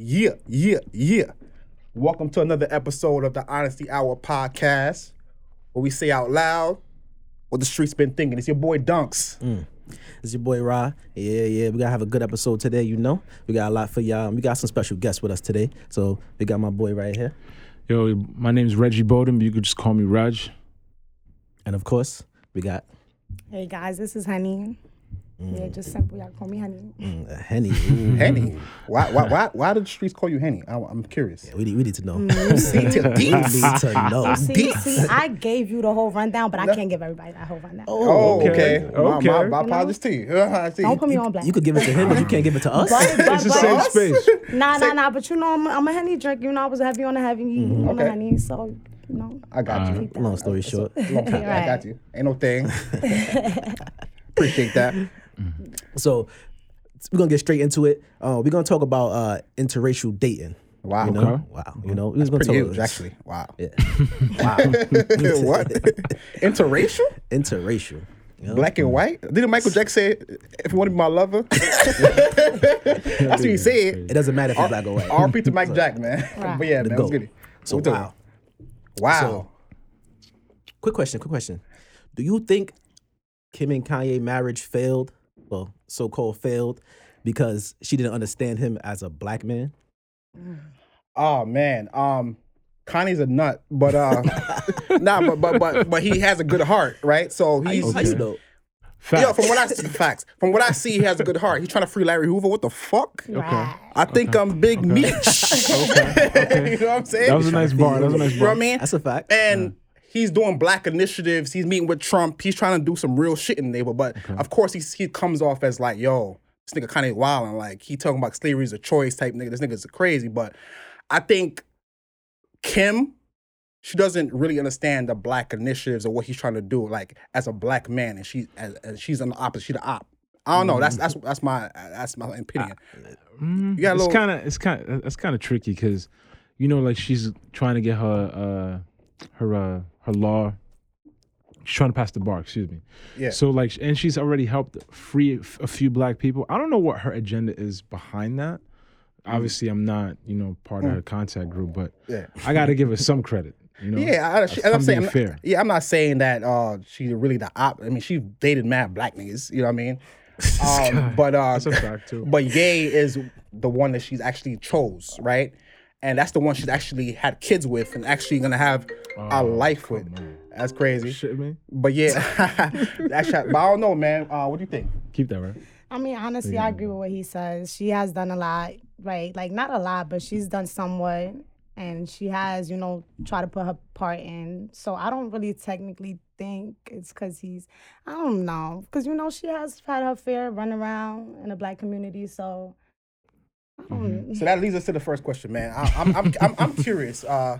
Yeah, yeah, yeah. Welcome to another episode of the Honesty Hour podcast, where we say out loud what the streets been thinking. It's your boy Dunks. Mm. It's your boy Rah. Yeah, yeah. We gotta have a good episode today, you know. We got a lot for y'all. We got some special guests with us today. So we got my boy right here. Yo, my name's Reggie Bowden, but you could just call me Raj. And of course, we got Hey guys, this is Honey. Yeah, just simple. Y'all call me Honey. mm, uh, Henny. Ooh. Henny. Why, why, why, why do the streets call you Henny? I, I'm curious. we, need, we need to know. See, to the we need to know. See, see, I gave you the whole rundown, but I can't give everybody that whole rundown. Oh, okay. Okay, My, my, okay. my apologies to you. I see. Don't put me on blast. You could give it to him, but you can't give it to us. But, but, It's the but- same us? space. Nah, nah, nah. But you know, I'm, I'm a Henny drink. You know, I was heavy on the heavy. I'm Okay. a Honey, so you know. I got you. Long story short. Long time. I got you. Ain't no thing. Appreciate that. So we're gonna get straight into it. Uh, we're gonna talk about uh, interracial dating. Wow. You know? Okay. Wow. You know, we're gonna Pretty talk huge, actually. Wow. Yeah. what? Interracial? Interracial. You know? Black and white? Didn't Michael Jackson say, if you want to be my lover? That's what he said. It doesn't matter if it's black or white. RP to Mike Jack, man. Right. but yeah, The man, let's get it. So What we wow. doing? Wow. Quick question, quick question. Do you think Kim and Kanye marriage failed? Well, so-called failed because she didn't understand him as a black man? oh man. Um Kanye's a nut, but uh nah, but but but but he has a good heart, right? So he's, How you know? Facts. Yo, from what I see, facts. From what I see, he has a good heart. He's trying to free Larry Hoover. What the fuck? Right. I think I'm Big Meech. okay. you know what I'm saying? That was a nice bar. That was a nice You know what I bar. mean? That's a fact. And he's doing black initiatives. He's meeting with Trump. He's trying to do some real shit in the neighborhood. But of course, he's, he comes off as like, yo, this nigga kind of wild and like he talking about slavery is a choice type nigga. This nigga's crazy. But I think Kim, she doesn't really understand the black initiatives or what he's trying to do, like as a black man, and she as, as she's on the opposite. She's the op. I don't know. That's that's that's my that's my opinion. Mm, You got a it's little- kind of it's kind that's kind of tricky because you know like she's trying to get her uh her uh her law she's trying to pass the bar excuse me Yeah. so like and she's already helped free a few black people i don't know what her agenda is behind that obviously i'm not you know part of her contact group but Yeah. i gotta give her some credit you know Yeah, I, she, I'm I'm saying fair. Yeah, I'm not saying that uh, she's really the op. I mean, she dated mad black niggas. You know what I mean? Um, but uh, That's a fact, too. But Ye is the one that she's actually chose, right? And that's the one she's actually had kids with and actually gonna have a life with. That's crazy. shit me But yeah, that's but I don't know, man. Uh, what do you think? keep that right I mean, honestly, I agree with what he says. She has done a lot, right? Like not a lot, but she's done somewhat, and she has, you know, tried to put her part in. So I don't really technically think it's because he's, I don't know, because you know she has had her fair run around in the black community. So I don't. So that leads us to the first question, man. I, I'm, I'm, I'm, I'm curious. Uh,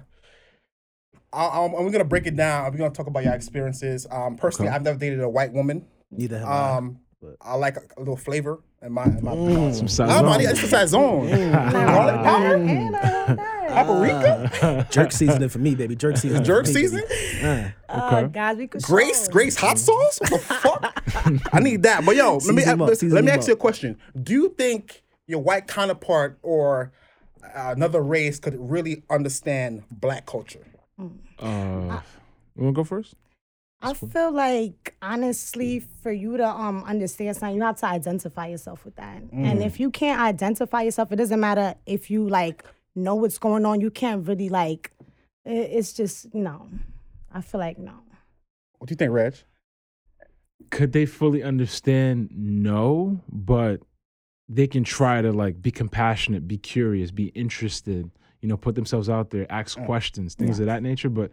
I, I'm, we're gonna break it down. We're gonna talk about your experiences. Um, personally, I've never dated a white woman. Neither have I. Um, I like a, a little flavor in my. In my some I'm not sazon. it's a zone. Garlic powder, And I love that. paprika, Jerk seasoning for me, baby. Jerk seasoning. jerk for me, season. Uh, Uh, guys, we could Grace, show. Grace hot sauce. What the fuck? I need that. But yo, let me up, let, season let me 'em ask you a question. Do you think your white counterpart or uh, another race could really understand black culture? uh you wanna go first I feel like honestly, for you to um understand something, you have to identify yourself with that. And if you can't identify yourself, it doesn't matter if you like know what's going on. You can't really like. It's just no. I feel like no. What do you think, Reg? could they fully understand no but they can try to like be compassionate be curious be interested you know put themselves out there ask questions things of that nature but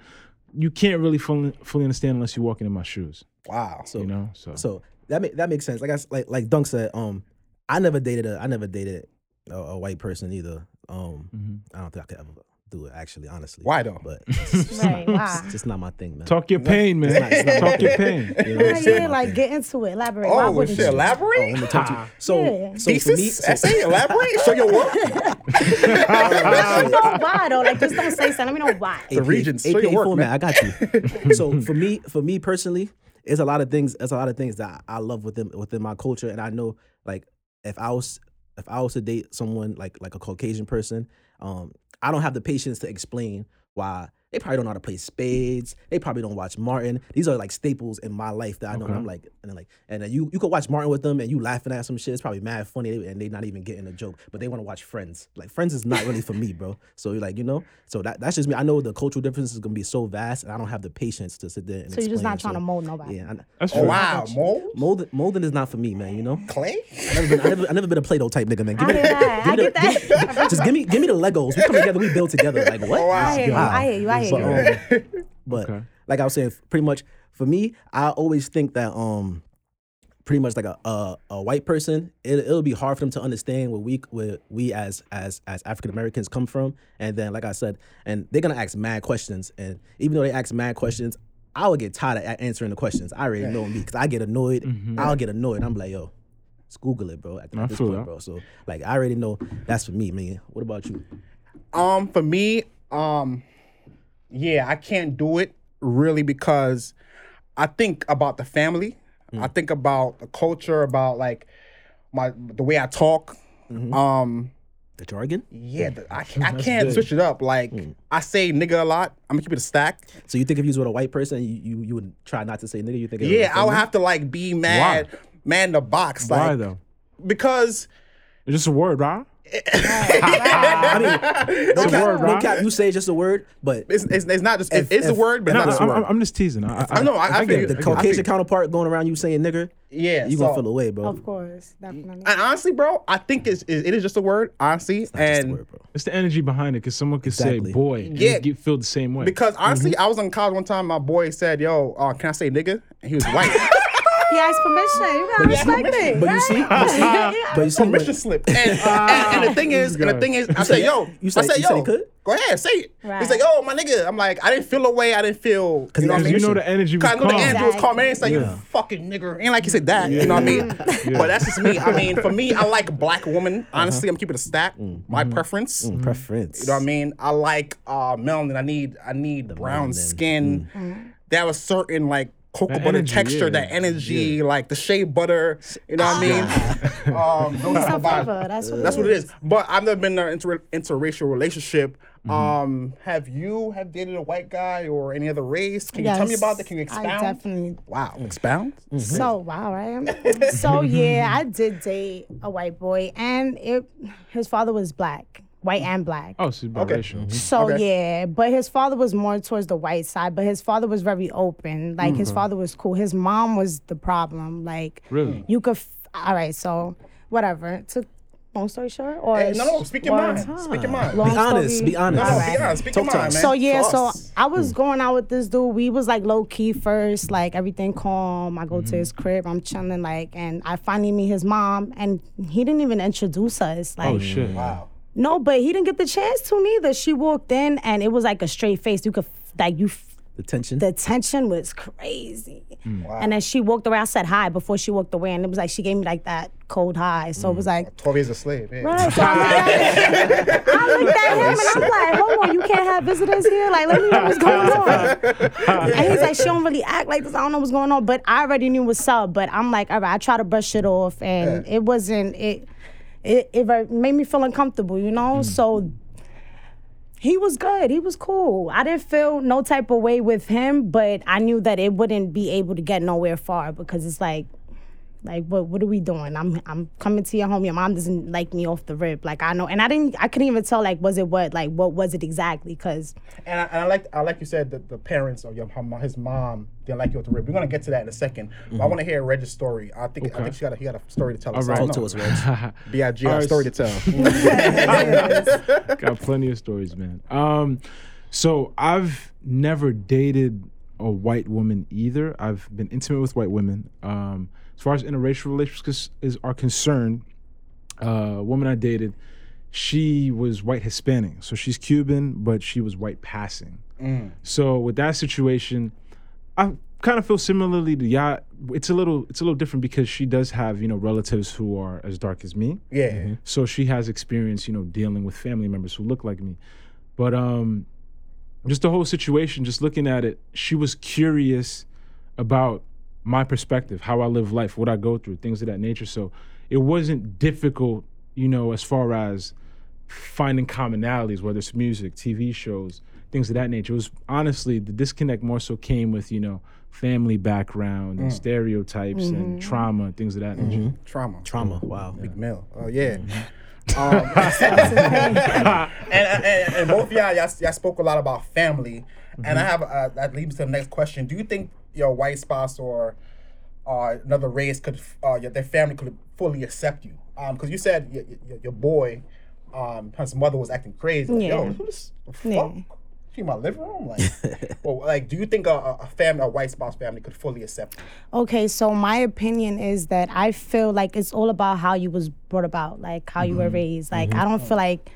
you can't really fully, fully understand unless you're walking in my shoes Wow. so, you know so, so that make, that makes sense. Like I like like Dunk said, um, I never dated a I never dated a, a white person either. Um, Mhm. I don't think I could ever do it actually, honestly. Why though? But it's just, Right, not, why? it's just not my thing, man. talk your pain man It's not- it's not talk your pain You know, Yeah, yeah, like thing. get into it. Elaborate. Why Oh wouldn't shit! you? Oh, Elaborate. let me talk to you. So, Yeah. so for me, Thesis, so, essay, elaborate. Show your work. Let me know why though. Like just don't say something. Let me know why. The region, show your work, format. man. I got you. so for me, for me personally, it's a lot of things. It's a lot of things that I love within within my culture, and I know like if I was if I was to date someone like like a Caucasian person, um, I don't have the patience to explain why they probably don't know how to play spades. They probably don't watch Martin. These are like staples in my life that I know. And Okay. I'm like, and then like, and then you you could watch Martin with them and you laughing at some shit. It's probably mad funny and they not even getting a joke, but they want to watch Friends. Like Friends is not really for me, bro. So you're like, you know, so that that's just me. I know the cultural difference is gonna be so vast, and I don't have the patience to sit there and So you're just not explain. trying to mold nobody. Yeah, I, That's Oh true. wow, mold molding molding is not for me, man. You know. clay. I never been, I never, I never been a Play-Doh type nigga, man. Give I me, hear that. I me get the- that. just give me, give me the Legos. We come together, we build together. Like what? Oh, wow. I hear you. Wow. I hear you. I hear But, um, but Okay. like I was saying, pretty much for me, I always think that um, pretty much like a a, a white person, it, it'll be hard for them to understand where we where we as as as African Americans come from, and then like I said, and they're gonna ask mad questions, and even though they ask mad questions. I would get tired of answering the questions. I already know me because I get annoyed. I'll get annoyed. I'm like, yo, just Google it, bro. At, I at this feel point, that. bro. So like, I already know that's for me, man. What about you? Um, for me, um, yeah, I can't do it really because I think about the family. Mm. I think about the culture, about like my the way I talk. Mm-hmm. Um, The jargon. yeah, the, I, I can't big. switch it up. Like mm. I say nigga a lot. I'm gonna keep it a stack. So you think if you was with a white person, you you, you would try not to say nigga? You think? it would Yeah, I offend would have to like be mad, man in the box. Like, Why though? Because It's just a word, right? I mean, no cap, word, no cap. You say it's just a word, but it's, it's, it's not just If- it's a word, but No, it's no, not just a I'm, word. I'm just teasing. I, I know, I- I get figured. it. the I get it. Caucasian figured. counterpart going around you saying nigger, yeah, you so- gonna feel away, bro. Of course, definitely. And honestly, bro, I think it's it, it is just a word, honestly, It's not just a and word, bro. It's the energy behind it, because someone could Exactly. say "boy" and Yeah. you get feel the same way. because honestly, Mm-hmm. I was in college one time. My boy said, "Yo, uh, can I say nigga?" And he was white. he asked permission. You gotta respect it. But you see, but see, but you see, when- Permission slip. And, and, and the thing is, and the thing is, I said, "Yo," you said- I said, you said "Yo, he could? go ahead, say it." Right. He's like, oh my nigga." I'm like, I didn't feel away. I didn't feel, you know what I Because mean? you know the energy was Cause I know the energy was calm. Man, it's like you fucking nigger. Ain't like you said that. You know what I mean? But that's just me. I mean, for me, I like black women. Uh-huh. Honestly, I'm keeping it a stack. Mm-hmm. My preference. Mm-hmm. preference. You know what I mean? I like uh melanin. I need I need brown melanin. skin. They have a certain like cocoa That butter energy, texture, yeah. that energy, like the shea butter. You know what I mean? um, those type Some of vibes. That's what That's what it is. But I've never been in an inter- interracial relationship. Mm-hmm. Um, have you have dated a white guy or any other race? Can you tell me about that? Can you I expound? definitely. Wow, expound. So wow, right? so yeah, I did date a white boy, and it his father was black, white and black. oh, so it's Okay. biracial. Mm-hmm. So Okay. yeah, but his father was more towards the white side, but his father was very open. Like his father was cool. His mom was the problem. Like Really? you could. F- all right, so whatever. To long story short, or Hey, no, no, speak your or- mind. Speak your mind. Long Be honest. story- Be honest. No, no, Alright. be honest. Speak Talk your mind, man. So yeah, so. I was mm. going out with this dude. We was like low key first, like everything calm. I go to his mm-hmm. crib, I'm chilling, like, and I finally meet his mom, and he didn't even introduce us. Oh, like, Oh shit! wow. No, but he didn't get the chance to neither. She walked in, and it was like a straight face. You could like you. the tension. The tension was crazy. Mm. Wow. And then she walked away. I said hi before she walked away, and it was like she gave me like that cold hi. So it was mm. like, Twelve years a slave. Yeah. Right, so I'm like, I looked at him and I'm like, hold on, you can't have visitors here. Like, let me know what's going on. and he's like, she don't really act like this. I don't know what's going on. But I already knew what's up. But I'm like, all right, I try to brush it off, and it wasn't it. It it made me feel uncomfortable, you know. Mm. So he was good. He was cool. I didn't feel no type of way with him, but I knew that it wouldn't be able to get nowhere far because it's like, like what what are we doing? I'm I'm coming to your home. Your mom doesn't like me off the rip. Like I know, and I didn't. I couldn't even tell like was it what like what was it exactly? Because And I, and I like I like you said that the parents of your her- his mom didn't like you with the rip. We're gonna get to that in a 2nd But I want to hear Reg's story. I think I think she got a, he got a story to tell us. right. Talk to us, Reg. Big got a story to tell. Got plenty of stories, man. Um, so I've never dated a white woman either. I've been intimate with white women. Um, as far as interracial relationships is, are concerned, uh, a woman I dated, she was white Hispanic, so she's Cuban, but she was white passing. So with that situation, I kind of feel similarly to Yacht. It's a little, it's a little different because she does have, you know, relatives who are as dark as me. yeah. So she has experience, you know, dealing with family members who look like me. But um just the whole situation, just looking at it, she was curious about my perspective, how I live life, what I go through, things of that nature. So it wasn't difficult you know, as far as finding commonalities, whether it's music, TV shows, things of that nature. It was honestly the disconnect more so came with you know family background and stereotypes and trauma, and things of that nature. Trauma. Trauma. Wow. Big mill. Oh yeah. Um, and, and, and both of y'all, y'all, y'all spoke a lot about family, and I have uh, that leads to the next question. Do you think your white spouse or uh, another race could, uh, your, their family could fully accept you? Because you said your, your, your boy, um, his mother was acting crazy. Like, Yo, Yeah. who's the fuck? Yeah. She in my living room, like, well, like, do you think a, a a family, a white spouse family, could fully accept you? Okay, so my opinion is that I feel like it's all about how you was brought about, like how you were raised. Like I don't feel like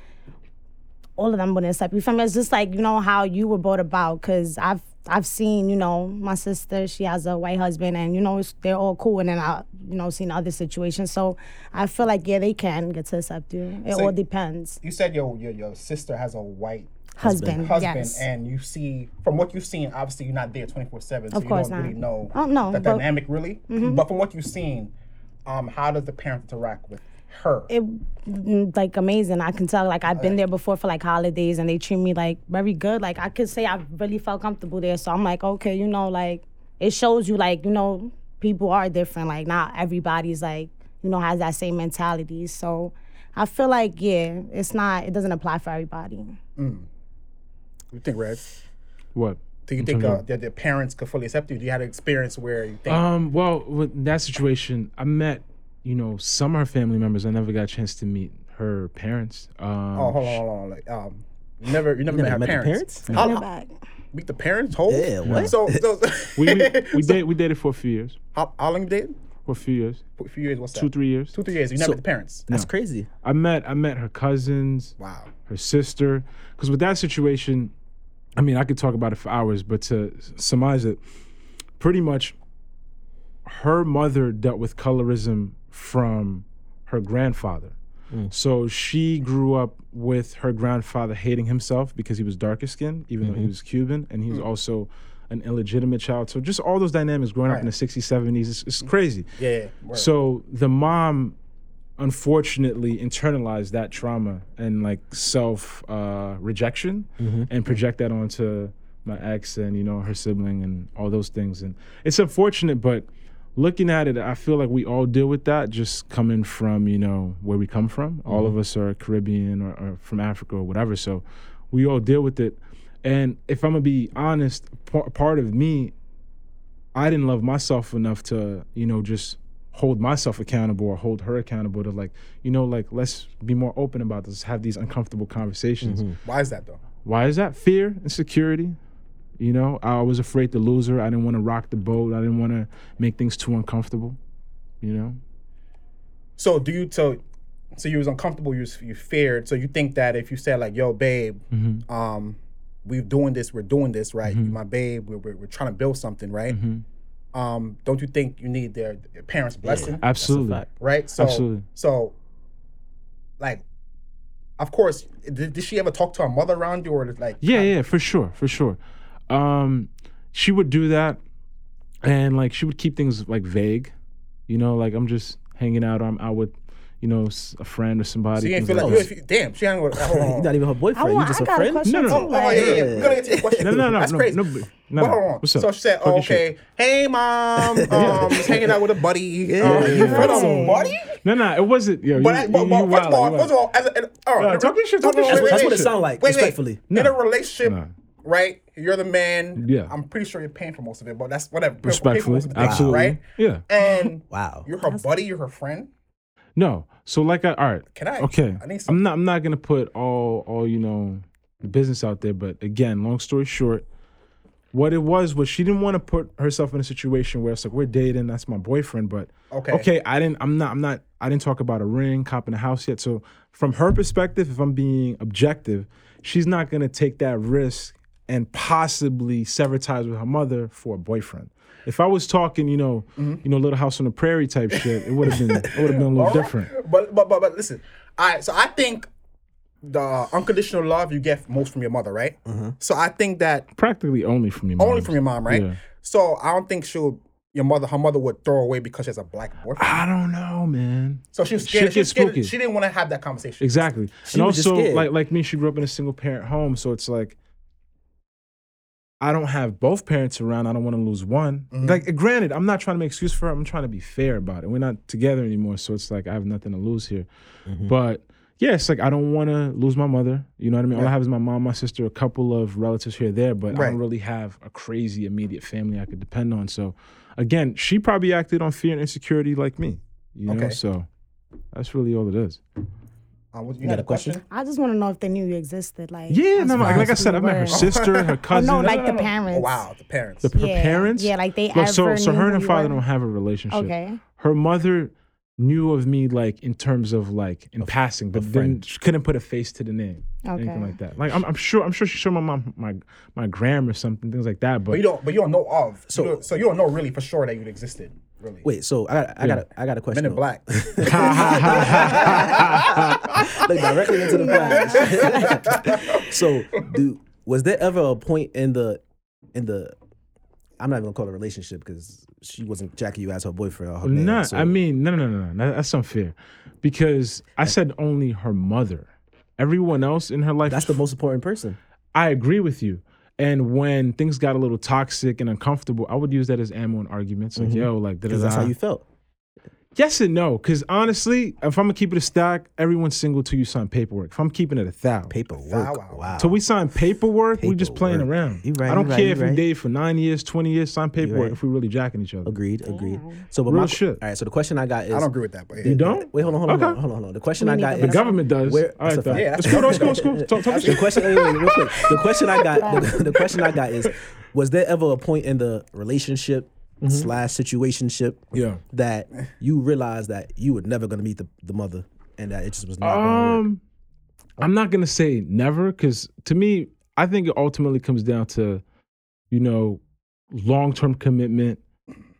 all of them wouldn't accept you. From it's just like you know how you were brought about. Cause I've I've seen you know my sister, she has a white husband, and you know it's, they're all cool. And then I you know seen other situations. So I feel like yeah, they can get to accept you. It So- all depends. You said your your, your sister has a white Husband, husband, yes. and you see from what you've seen, obviously you're not there 24 seven, so Of you don't really not. know Oh, no, the Mm-hmm. dynamic really. But from what you've seen, um, how does the parents interact with her? it mm, like amazing. I can tell like I've been there before for like holidays and they treat me like very good. Like I could say I really felt comfortable there. So I'm like, okay, you know, like it shows you like, you know, people are different. Like not everybody's like, you know, has that same mentality. So I feel like yeah, it's not it doesn't apply for everybody. you think, Red? What? Do you think uh, that the parents could fully accept you? Do you have an experience where you think? Um, well, with that situation, I met, you know, some of her family members. I never got a chance to meet her parents. Um, oh, hold on, hold on. Like, um, you never, you never, met her met the parents. parents? How- how- back. meet the parents? Hold. Yeah, what? So, so we we, we, date, we dated for a few years. how, how long you dated? For a few years, For a few years. What's that? two three years. Two, three years. You never So- met the parents. That's crazy. I met I met her cousins, Wow. her sister. Because with that situation, I mean, I could talk about it for hours, but to surmise it, pretty much her mother dealt with colorism from her grandfather. Hmm. So she grew up with her grandfather hating himself because he was darker skinned, even though he mm-hmm. was Cuban, and he was hmm. also an illegitimate child. So just all those dynamics growing up in the 60s, 70s, it's, it's crazy. Yeah. yeah. Word. So the mom unfortunately internalized that trauma and like self uh, rejection mm-hmm. and project that onto my ex and you know her sibling and all those things and it's unfortunate but looking at it i feel like we all deal with that just coming from you know where we come from all of mm-hmm. us are caribbean or, or from africa or whatever so we all deal with it and if i'm gonna be honest par- part of me I didn't love myself enough to, you know, just hold myself accountable or hold her accountable to like, you know, like let's be more open about this, have these uncomfortable conversations. Mm-hmm. Why is that though? Why is that? Fear, insecurity. You know, I was afraid to lose her. I didn't want to rock the boat. I didn't want to make things too uncomfortable. You know? So do you tell? so you was uncomfortable, you was, you feared. So you think that if you said like, "Yo, babe, Mm-hmm. um, we're doing this, we're doing this, right? You my babe, we're, we're, we're trying to build something, right? Mm-hmm. Um, don't you think you need their, their parents' blessing, Absolutely. fact. right? So Absolutely. so like, of course, did, did she ever talk to her mother around you, or like, Yeah, yeah, for sure, for sure. Um, she would do that, and like she would keep things like vague. You know, like I'm just hanging out. I'm out with, you know, s- a friend or somebody. So you ain't feel like, like you, that. you- damn, she ain't. Hold on. You're not even her boyfriend. You just I a got a friend. No, no, no. Oh, yeah, yeah, yeah. We're gonna get to your question. no, no, no, That's no, crazy. no, no, But no, hold on. What's up? So she said, Talking oh, okay, hey mom, um, just hanging out with a buddy. Yeah, um, you yeah. feel a buddy? No, no, it wasn't. Yo, But, you, I- you, but, you first of all, you first of all, as a, in, all right, No, talking shit, talking shit. That's what it wait. sound like, Wait, wait. respectfully. In a relationship, No. right? You're the man. Yeah. I'm pretty sure you're paying for most of it, but that's whatever. Pay for- pay for Respectfully, most of the things, absolutely. Right? Yeah. And Wow. you're her buddy. You're her friend. No. So like I all right. Can I? Okay. I need some. I'm not I'm not gonna put all all, you know, the business out there, but again, long story short, what it was was she didn't want to put herself in a situation where it's like we're dating, that's my boyfriend, but Okay. okay, I didn't I'm not I'm not I didn't talk about a ring, copping a house yet. So from her perspective, if I'm being objective, she's not gonna take that risk and possibly sever ties with her mother for a boyfriend. If I was talking, you know, Mm-hmm. you know, Little House on the Prairie type shit, it would have been it would have been a little All right. different. But but but but listen. All right. So I think the unconditional love you get most from your mother, right? So I think that Practically only from your mom. only from your mom, right? Yeah. So I don't think she'll your mother, her mother would throw away because she has a black boyfriend. I don't know, man. So she was scared. She, was scared spooky. she didn't want to have that conversation. Exactly. She and was also, scared. like like me, she grew up in a single parent home, so it's like I don't have both parents around. I don't want to lose one. Mm-hmm. Like, granted, I'm not trying to make excuse for her. I'm trying to be fair about it. We're not together anymore, so it's like I have nothing to lose here. Mm-hmm. But yeah, it's like I don't want to lose my mother. You know what I mean? All I have is my mom, my sister, a couple of relatives here, there, but I don't really have a crazy immediate family I could depend on. So, again, she probably acted on fear and insecurity like me. You know, Okay. so that's really all it is. Uh, what- you, got had a question? I just want to know if they knew you existed. Like, Yeah, no, no, like, like I said, I met her sister, her Oh cousin. no, like no, the no, no. parents. Oh, wow, the parents. The, Yeah, parents. yeah, like they Like, so, ever so knew her and her father were? don't have a relationship. Okay. Her mother knew of me like in terms of like in passing, but then she couldn't put a face to the name, anything like that. Like I'm, I'm sure, I'm sure she showed my mom my my gram or something, things like that. But, But you don't. But you don't know of. So- So, so you don't know really for sure that you existed. Really. Wait, so I got I got a, I got a question. Men in. Black. Look directly into the flash. so, do was there ever a point in the in the I'm not even gonna call it a relationship because she wasn't jacking you as her boyfriend or her man. no, so- I mean, no, no, no, no, no. That's unfair, because I said only her mother. Everyone else in her life, that's the most important person. I agree with you. And when things got a little toxic and uncomfortable, I would use that as ammo in arguments. Like, mm-hmm. yo, like, that's how you felt. Yes and no. Because honestly, if I'm gonna keep it a stack, everyone's single till you sign paperwork. If I'm keeping it a thou, Paperwork. Wow, Wow. wow, till we sign paperwork, we just playing around. You right, I don't you right, care you if we right. dated for nine years, twenty years, sign paperwork right. if we really jacking each other. Agreed. Agreed. So, but Real my, shit. All right. So the question I got is. I don't agree with that. But You don't? Wait, hold on, hold on, Okay. hold on, hold on, hold on. The question We I got to is The government does. Where- All right, that's though. Yeah, It's that's cool. a It's cool. fact. It's cool. Talk, talk the question, wait, wait, real quick. The question I got, the, the question I got is, was there ever a point in the relationship Mm-hmm. slash situationship Yeah. that you realize that you were never gonna meet the, the mother and that it just was not? Um, I'm not gonna say never because to me, I think it ultimately comes down to, you know, long term commitment.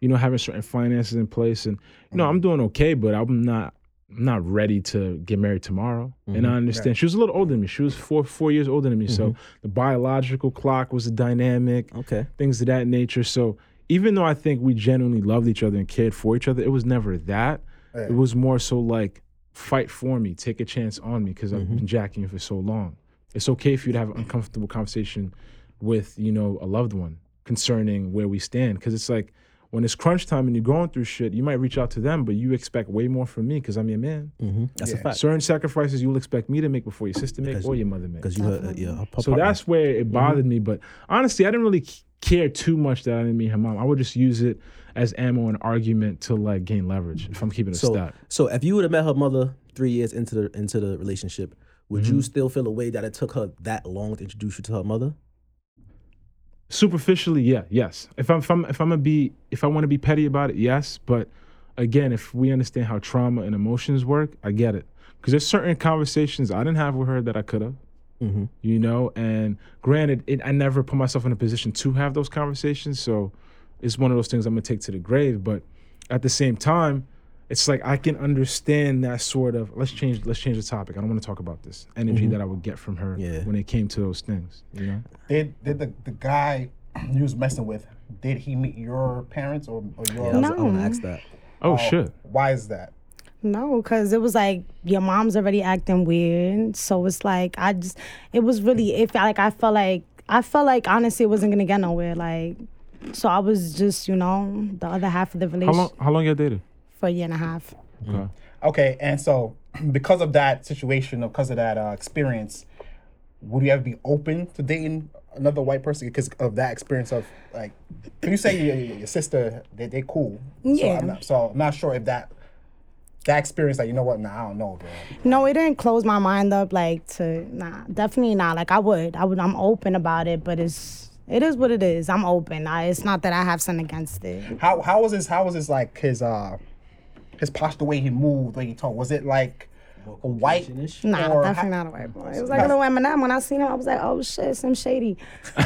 You know, having certain finances in place, and you know, I'm mm-hmm. doing okay, but I'm not. I'm not ready to get married tomorrow, and I mm-hmm. understand. She was a little older than me. She was four four years older than me, so the biological clock was a dynamic Okay. things of that nature. So even though I think we genuinely loved each other and cared for each other, it was never that. It was more so like fight for me, take a chance on me because I've been jacking you for so long. It's okay for you to have an uncomfortable conversation with you know a loved one concerning where we stand because it's like when it's crunch time and you're going through shit, you might reach out to them, but you expect way more from me because I'm your man. hmm That's a fact. Certain sacrifices you'll expect me to make before your sister make Because- or your mother make. Because you heard, uh, yeah, her So that's where it bothered me. But honestly, I didn't really c- care too much that I didn't meet her mom. I would just use it as ammo and argument to like gain leverage if I'm keeping it a so. stat. So if you would have met her mother three years into the into the relationship, would Mm-hmm. you still feel a way that it took her that long to introduce you to her mother? Superficially, yeah, yes. If I'm if I'm if I'm gonna be if I want to be petty about it, yes. But again, if we understand how trauma and emotions work, I get it. Because there's certain conversations I didn't have with her that I could have. Mm-hmm. you know and granted it, i never put myself in a position to have those conversations so it's one of those things i'm gonna take to the grave but at the same time it's like i can understand that sort of let's change let's change the topic i don't want to talk about this energy that i would get from her Yeah. when it came to those things you know Did did the, the guy you was messing with? Did he meet your parents or, or your? Yeah, I was, I want to ask that. oh shit Why is that? No, because it was like your mom's already acting weird. So it's like I just it was really if like I felt like I felt like honestly it wasn't gonna get nowhere. Like so I was just, you know, the other half of the relationship. how long how long y'all dated for a year and a half. okay Okay, and so because of that situation, because of that uh, experience, would you ever be open to dating another white person because of that experience of like? Can you say your, your your sister they they cool? So Yeah. I'm not, so I'm not sure if that that experience like you know what? Nah, I don't know, bro. No, it didn't close my mind up like to nah, definitely not. Like I would. I would I'm open about it, but it's it is what it is. I'm open. I, it's not that I have something against it. How how was his how was his like his uh his posture, the way he moved, the way he talked? Was it like white? Nah, or definitely how- not a white boy. It was like a little Eminem. When I seen him, I was like, oh shit, Slim Shady. what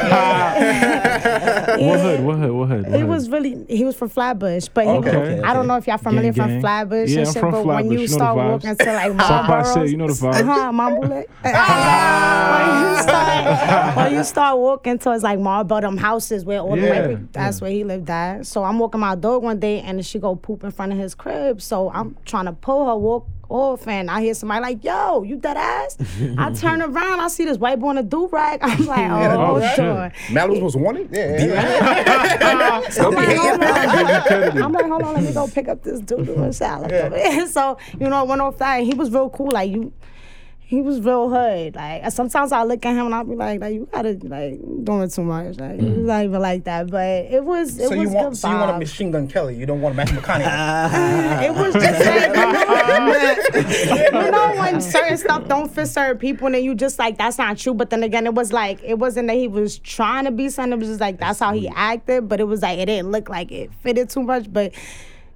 hood what hood what hood what It hood? was really he was from Flatbush, but he Okay. was, Okay, I don't know if y'all familiar Gang, from gang. Flatbush Yeah, and I'm shit, from but when Flatbush, you you know the start vibes. walking to like South by Marlboro, City, you know the vibes. uh-huh, Mambule. when you start when you start walking towards like Marlboro, them houses where all the Yeah, white people, that's where he lived at. So I'm walking my dog one day and she go poop in front of his crib. So I'm trying to pull her walk off and I hear somebody like, yo, you dead ass? I turn around, I see this white boy in a do rag. I'm like, oh, oh shit. Malice was wanted. Yeah, yeah. I'm like, hold on. I'm like, hold on, let me go pick up this dude and salad. there. So, you know, I went off that and he was real cool. Like you he was real hood. Like sometimes I look at him and I'll be like, like you gotta like doing too much. Like he's mm. not even like that. But it was it So was you want good so you want a vibes. machine gun Kelly? You don't want a Matthew McConaughey? It was just like, you know when certain stuff don't fit certain people and then you just like that's not true. But then again, it was like it wasn't that he was trying to be something. It was just like that's how he acted. But it was like it didn't look like it fitted too much. But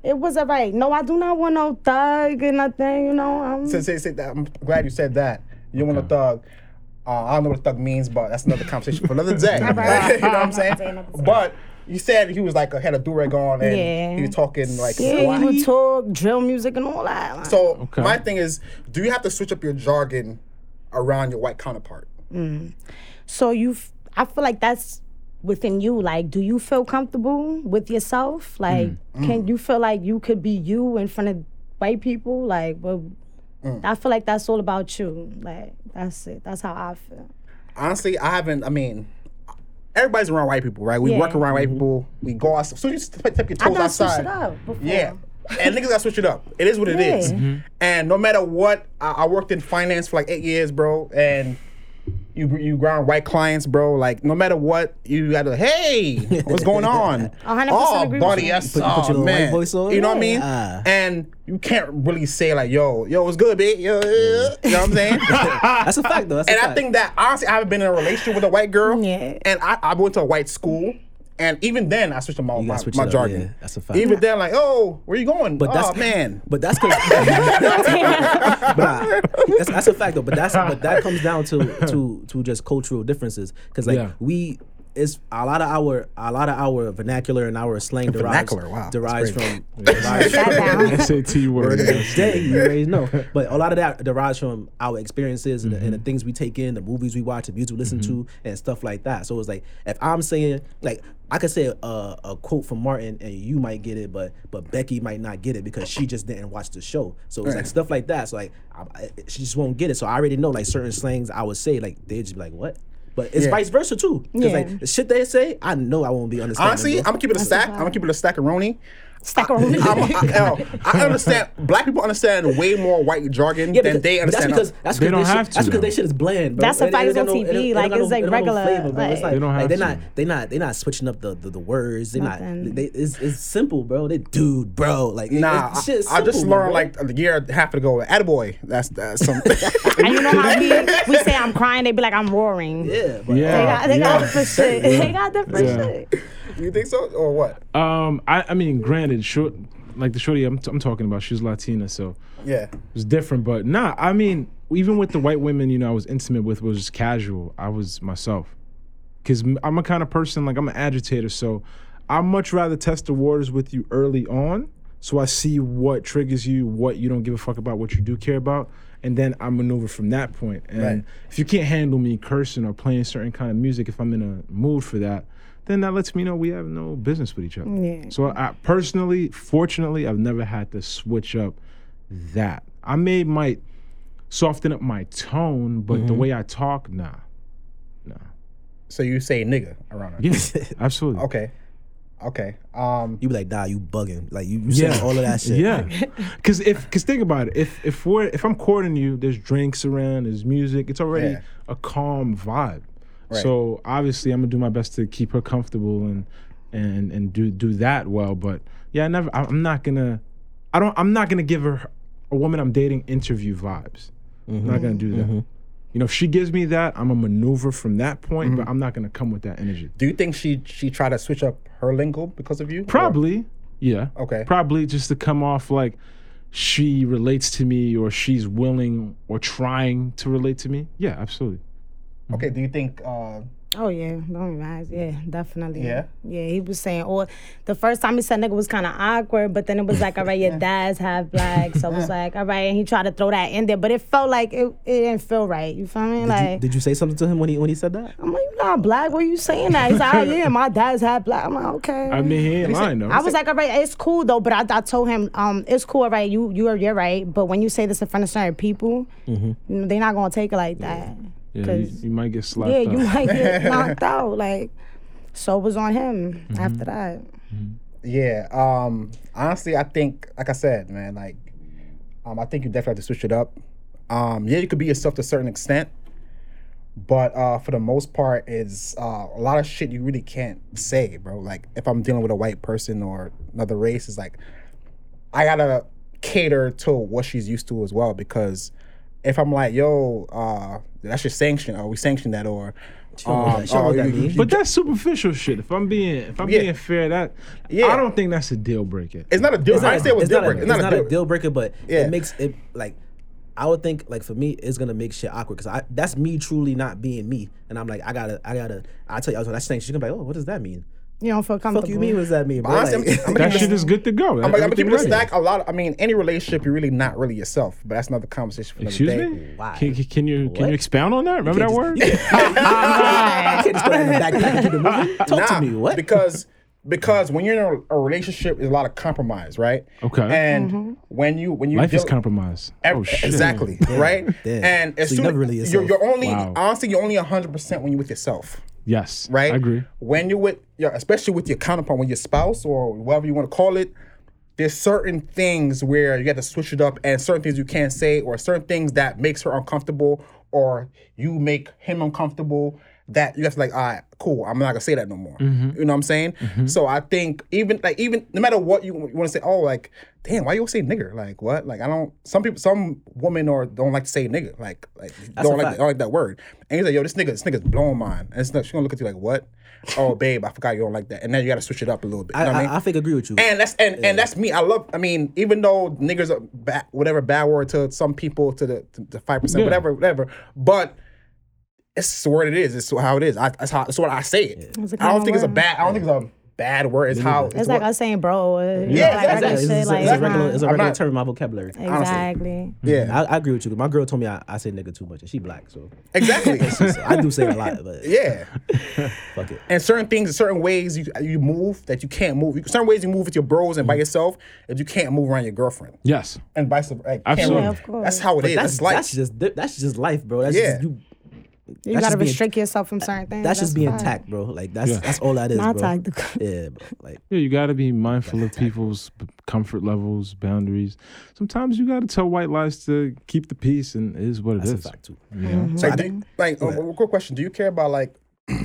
it was alright. No, I do not want no thug and nothing. You know. Um, Say, say, say that. I'm glad you said that. You don't want a thug. Uh, I don't know what a thug means, but that's another conversation for another day. right. you know what I'm saying? Another day, another day. But you said he was like had a do rag on and Yeah. he was talking like yeah, he would talk drill music and all that. Like, So Okay. my thing is, do you have to switch up your jargon around your white counterpart? So you, I feel like that's within you. Like, do you feel comfortable with yourself? Like, mm. can mm. you feel like you could be you in front of white people? Like, well, mm. I feel like that's all about you. Like, that's it. That's how I feel. Honestly, I haven't. I mean, everybody's around white people, right? We Yeah. work around white mm-hmm. people. We go outside. So you just take your toes done switched outside. it up before. Yeah. And niggas gotta switch it up. It is what it is. Yeah. Mm-hmm. And no matter what, I, I worked in finance for like eight years, bro. And you you ground white clients, bro. Like no matter what, you gotta hey, what's going on? 100% oh, agree with buddy, you. yes, Put- you put oh, your little white man. voice on? You know what I mean? Ah. And you can't really say like, yo, yo, what's good, bitch? Yo, yeah. you know what I'm saying? That's a fact, though. That's a And fact. I think that honestly, I haven't been in a relationship with a white girl. Yeah. And I, I went to a white school. And even then, I switched to my, You my, switch my jargon. yeah, that's a fact. Even then, like, oh, where you going? But that's oh, man. But that's because. but nah, that's, that's a fact though. But that's but that comes down to to to just cultural differences because like Yeah. we. It's a lot of our a lot of our vernacular and our slang derives wow, derives from derives That. SAT word. day, you already know. But a lot of that derives from our experiences and, the, and the mm-hmm. things we take in, the movies we watch, the music we listen to, mm-hmm. and stuff like that. So it's like if I'm saying like I could say a, a quote from Martin and you might get it, but but Becky might not get it because she just didn't watch the show. So it's like stuff like that. So like I, I- she just won't get it. So I already know like certain slangs I would say like they would just be like what. But it's Yeah. vice versa too. Because Yeah. like the shit they say, I know I won't be understanding. Honestly. I'm gonna keep it a stack. I'm gonna keep it a stack of Roni. Stack I'm, of I, I understand. Black people understand way more white jargon Yeah, than they but that's understand. because that's They because don't shit- have to, That's because though. they shit is bland, bro. That's the It- it fact ain't it's got on no- TV, don't- it don't like, got it's no- like it don't no regular, flavor, bro. It's like- like, They don't like have they're to. not They're not They're not switching up the the, the words. They not Nothing. they it's, it's simple, bro. They dude, bro. Like Nah, it's, shit is I, I just learned bro. like a year and a half ago. Attaboy. That's that's something. And you know how we, we say I'm crying, they be like I'm roaring. yeah, They Yeah. got, they got Yeah. different shit. They got different shit. You think so or what? Um, I, I mean, granted, short, like the shorty I'm, t- I'm talking about, she's Latina, so Yeah. it was different. But nah, I mean, even with the white women, you know, I was intimate with was just casual. I was myself, because I'm a kind of person like I'm an agitator, so I much rather test the waters with you early on, so I see what triggers you, what you don't give a fuck about, what you do care about, and then I maneuver from that point. And Right. if you can't handle me cursing or playing certain kind of music, if I'm in a mood for that. Then that lets me know we have no business with each other. Yeah. So I personally, fortunately, I've never had to switch up that. I may might soften up my tone, but Mm-hmm. the way I talk, nah, nah. So you say nigga around her? Yeah, absolutely. Okay. Okay. Um. you be like, nah, you bugging. Like you, you saying all of that shit. Yeah, because if because think about it, if if we're if I'm courting you, there's drinks around, there's music, it's already Yeah. a calm vibe. Right. So obviously, I'm gonna do my best to keep her comfortable and and and do do that well. But yeah, I never. I'm not gonna. I don't. I'm not gonna give her a woman I'm dating interview vibes. I'm not gonna mm-hmm. do that. Mm-hmm. You know, if she gives me that, I'm gonna maneuver from that point, but mm-hmm. I'm not gonna come with that energy. Do you think she she tried to switch up her lingo because of you? Or- Probably, yeah. Okay. Probably just to come off like she relates to me or she's willing or trying to relate to me. Yeah, absolutely. Okay, do you think? Uh, Oh yeah, don't even. Yeah, definitely. Yeah? Yeah, he was saying, or the first time he said nigga was kind of awkward, but then it was like, all right, your dad's half black, so it was like, all right, and he tried to throw that in there, but it felt like it, it didn't feel right. You feel me? Did, like, you, did you say something to him when he when he said that? I'm like, you not black? What are you saying that? He's like, oh yeah, my dad's half black. I'm like, okay. I mean, he ain't lying though. I was like, all right, it's cool though, but I, I told him, um, it's cool, all right, you you are you're right, but when you say this in front of certain people, you know, they're not gonna take it like that. yeah, you, 'cause- you might get slapped Yeah, up. you might get knocked out. Like, so was on him Mm-hmm. after that. yeah. Um. Honestly, I think, like I said, man, like, um, I think you definitely have to switch it up. Um. Yeah, you could be yourself to a certain extent, but uh, for the most part, is uh, a lot of shit you really can't say, bro. Like, if I'm dealing with a white person or another race, is like, I gotta cater to what she's used to as well because if I'm like, yo, uh, that's your sanction, or we sanction that, or um, that- she don't know oh, that you- you- But that's superficial shit. If I'm being if I'm Yeah. being fair, that Yeah. I don't think that's a deal breaker. it's not a deal. It's I not, didn't say it was it's deal not, a, breaker. it's not a deal breaker, but Yeah. it makes it like I would think like for me it's gonna make shit awkward because I that's me truly not being me, and I'm like I gotta I gotta I tell you I was like, that's saying she's gonna be like oh what does that mean? You don't feel comfortable. Fuck you mean what does that mean? Bro? Honestly, Like- I'm- I'm That shit is good to go. I'm, I'm gonna Everything keep it a stack. A lot. Of, I mean, any relationship, you're really not really yourself. But that's another conversation for another Excuse day. me. Why? Can, can- can you can you expound on that? Remember that just- word? you can't just put in the backpack and keep it moving. Talk Nah, to me. What? Because because when you're in a, a relationship, there's a lot of compromise, right? Okay. And when you when you Life is deal- compromise. Ev- oh shit. Exactly. Right. damn. And as So you soon never as really you're, yourself. you're only Wow. honestly you're only hundred percent when you're with yourself. Yes. Right. I agree. When you're with your, especially with your counterpart, with your spouse or whatever you want to call it, there's certain things where you got to switch it up, and certain things you can't say, or certain things that makes her uncomfortable, or you make him uncomfortable. That you have to like, all right, cool. I'm not gonna say that no more. Mm-hmm. You know what I'm saying? Mm-hmm. So I think even like even no matter what you, you want to say, oh like, damn, why you say nigger? Like what? Like I don't. Some people, some women or don't like to say nigger. Like like don't like don't like that word. And he's like, yo, this nigga, this nigga's blowing mine. And it's not, she's gonna look at you like, what? oh, babe, I forgot you don't like that. And then you gotta switch it up a little bit. You I, know what I I, mean? I think agree with you. And that's and, and that's me. I love. I mean, even though niggers are bad, whatever bad word to some people, to the to five percent, Yeah. whatever, whatever. But it's what it is. It's how it is. I, that's how. That's what I say it. It's a I don't common think it's a bad. I don't think it's a bad word. It's how. It's like what- us saying bro. uh, Yeah, like exactly. regular it's, shit, it's, like, it's a regular, it's a I'm regular not- term in my vocabulary. Exactly. yeah, I, I agree with you. My girl told me I, I say nigga too much, and she black, so, exactly. so I do say a lot, but yeah. fuck it. And certain things, certain ways you you move that you can't move. Certain ways you move with your bros and Mm-hmm. by yourself that you can't move around your girlfriend, Yes. and vice versa. Like, can't Absolutely. move. Yeah, of course. That's how it is. That's That's life. that's just that's just life, bro. That's Yeah. just you. You gotta just being- restrict yourself from certain things. That's just being fine. tact, bro. Like that's Yeah. that's all that is, Not bro. tactical. Yeah, bro. Like Yeah, you got to be mindful of people's b- comfort levels, boundaries. Sometimes you got to tell white lies to keep the peace, and it is what it that's is. a fact too. You know? Like, do you- like uh, a quick question: Do you care about like?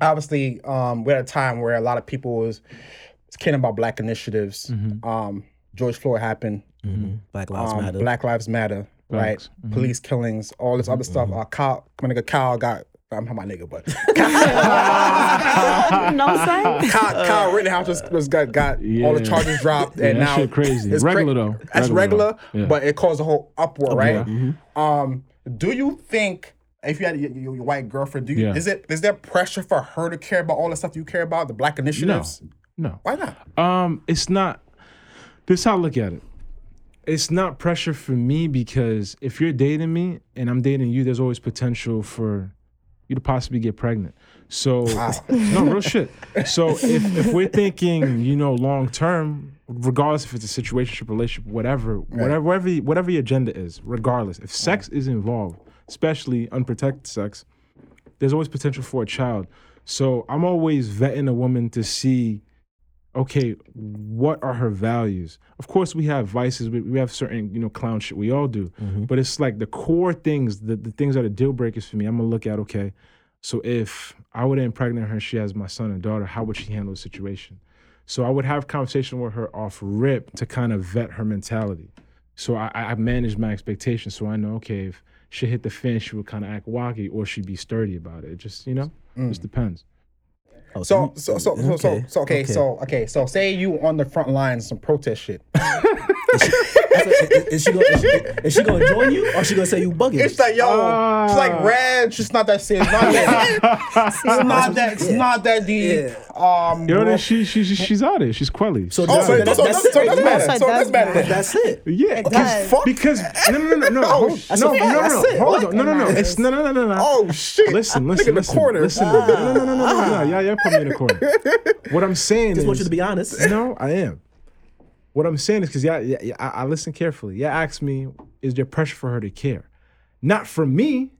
obviously, um, we're at a time where a lot of people is, is caring about Black initiatives. Um, George Floyd happened. Black Lives um, Matter. Black Lives Matter. Right. Facts. Police killings. All this other stuff. Uh, Kyle, my nigga Kyle got. I'm not my nigga, but no saying. Kyle, Kyle Rittenhouse was, was got got all the charges dropped, Yeah, and that now shit crazy. it's Regular though. That's Regular regular. Yeah. but it caused a whole uproar, right? Mm-hmm. Um, do you think if you had your, your, your white girlfriend, do you Yeah. is it is there pressure for her to care about all the stuff you care about, the black initiatives? No. Why not? Um, it's not. This is how I look at it. It's not pressure for me because if you're dating me and I'm dating you, there's always potential for you to possibly get pregnant. So no real shit. So if if we're thinking, you know, long term, regardless if it's a situationship, relationship, whatever, whatever, whatever, whatever your agenda is, regardless, if sex is involved, especially unprotected sex, there's always potential for a child. So I'm always vetting a woman to see, okay, what are her values? Of course, we have vices. We, we have certain, you know, clown shit. We all do. Mm-hmm. But it's like the core things, the, the things that are deal breakers for me. I'm gonna look at, okay, so if I would impregnate her, she has my son and daughter, how would she handle the situation? So I would have conversation with her off rip to kind of vet her mentality. So I, I manage my expectations. So I know, okay, if she hit the fence, she would kind of act wacky or she'd be sturdy about it. It just, you know, mm. just depends. Oh, So so so so so so okay, so okay so say you on the front lines some protest shit. Is she, is- is she gonna is she, is she gonna join you or is she gonna say you bugging? It's like yo, it's Ah. like red. It's not that serious. It's not that. it's not that. It's Yeah. not that deep. Um, You know, bro. she, she, she, she's out there. She's quelly. so Oh, that's, so, that- so, that's, so, so, it. that's Yeah, better. so it So that's does better. matter. That's it. yeah, does. Fuck. because no, no, no, no, Oh, hold- that's no, a no, fact. no, That's no, it. hold What? on, no, no, no, Matters. it's no, no, no, no, no. Oh shit! Listen, Nigga listen, in the listen, corner. listen. No, no, no, no, no, no. Yeah, yeah, put me in the corner. What I'm saying Just is, want you to be honest. No, I am. What I'm saying is because yeah, yeah, I, I listen carefully. Yeah, ask me, is there pressure for her to care? Not from me,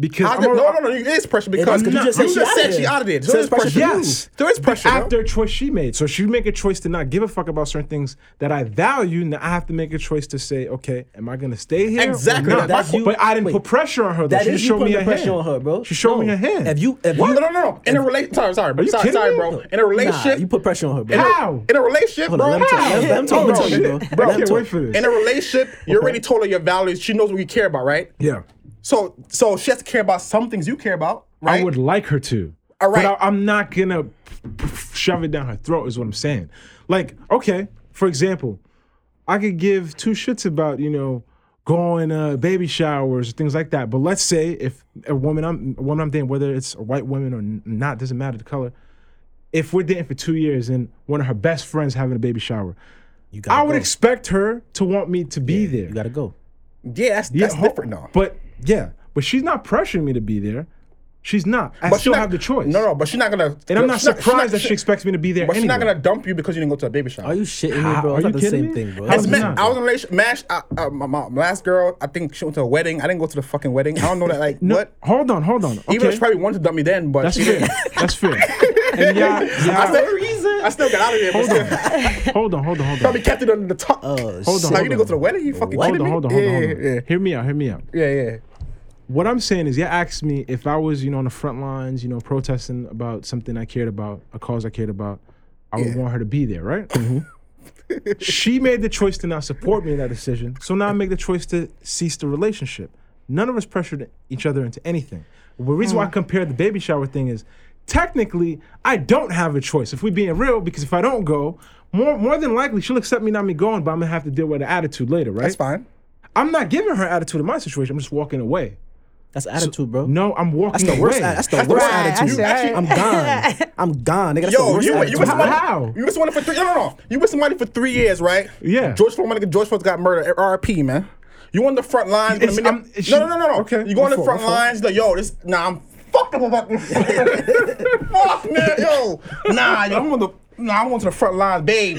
because I I'm did- a- no, no, no. It is pressure because because you just said she out of she there. out of it. So There it's is pressure. pressure for you. Yes, There is pressure. after a choice she made. So she make a choice to not give a fuck about certain things that I value. Now I have to make a choice to say, okay, am I gonna stay here? or Exactly. not? That's you- but I didn't wait. put pressure on her. Though. That she is just you showed me a pressure hand. on her, bro. She showed me No. a hand. If you, if No, you, no, no, no. In a relationship, sorry, sorry, you sorry, kidding sorry, bro. In a relationship, you put pressure on her, bro. in, How? a, in a relationship, Hold bro. on, let him talk. Let him- let him talk. Hold Let him on, talk, bro. bro. Bro, I can't wait for this. In a relationship, you already told her your values. She knows what you care about, right? yeah. So, so she has to care about some things you care about, right? I would like her to. All right. But I, I'm not gonna p- p- shove it down her throat. Is what I'm saying. Like, okay, for example, I could give two shits about you know going uh, baby showers or things like that. But let's say if a woman I'm a woman I'm dating, whether it's a white woman or not, doesn't matter the color. If we're dating for two years and one of her best friends having a baby shower, You gotta I would go. expect her to want me to be there. You gotta go. yeah, that's, Yeah, that's ho- different, though. But yeah, but she's not pressuring me to be there. She's not. I But still she not- have the choice. No, no, but she's not gonna. And I'm not she's surprised that she's she expects me to be there. But she's not gonna dump you because you didn't go to a baby shower. Are you shitting me, bro? are It's you the kidding same me? thing, bro. As is it ma- not? I was in a relation. Mash. Uh, uh, my, my last girl. I think she went to a wedding. I didn't go to the fucking wedding. I don't know that. Like No, what? Hold on, hold on. Okay. Even though she probably wanted to dump me then, but That's she fair. didn't. That's fair. And yeah, I yeah. Still, I still got out of there. Hold on. hold on, hold on, hold on. Probably kept it under the top. Oh, Hold on, shit. like hold you didn't go to the wedding. You fucking Hold kidding on, me? hold on, hold on, yeah, hold on. yeah, Hear me out, hear me out. yeah, yeah. What I'm saying is, you asked me if I was, you know, on the front lines, you know, protesting about something I cared about, a cause I cared about, I would Yeah. want her to be there, right? Mm-hmm. she made the choice to not support me in that decision, so now I make the choice to cease the relationship. None of us pressured each other into anything. The reason why I mm. compared the baby shower thing is, technically, I don't have a choice. If we're being real, because if I don't go, more more than likely she'll accept me not me going, but I'm gonna have to deal with the attitude later, right? That's fine. I'm not giving her attitude in my situation. I'm just walking away. That's attitude, bro. No, I'm walking That's the away. worst. That's the That's worst worst. attitude. That's right. I'm gone. I'm gone, nigga. That's Yo, the worst you, attitude. you with somebody? How? You with somebody for three? No, no, no. You with somebody for three years, right? Yeah. George Floyd, my nigga, George Floyd got murdered. R.I.P. Man. You on the front lines? It's- in a minute- I'm- it's- no, no, no, no, no. okay, You go on the front lines. Like, yo, this. Nah, I'm fucked up about this. Fuck, man, yo. Nah, yo, I'm on the. Nah, I'm going to the front lines, babe.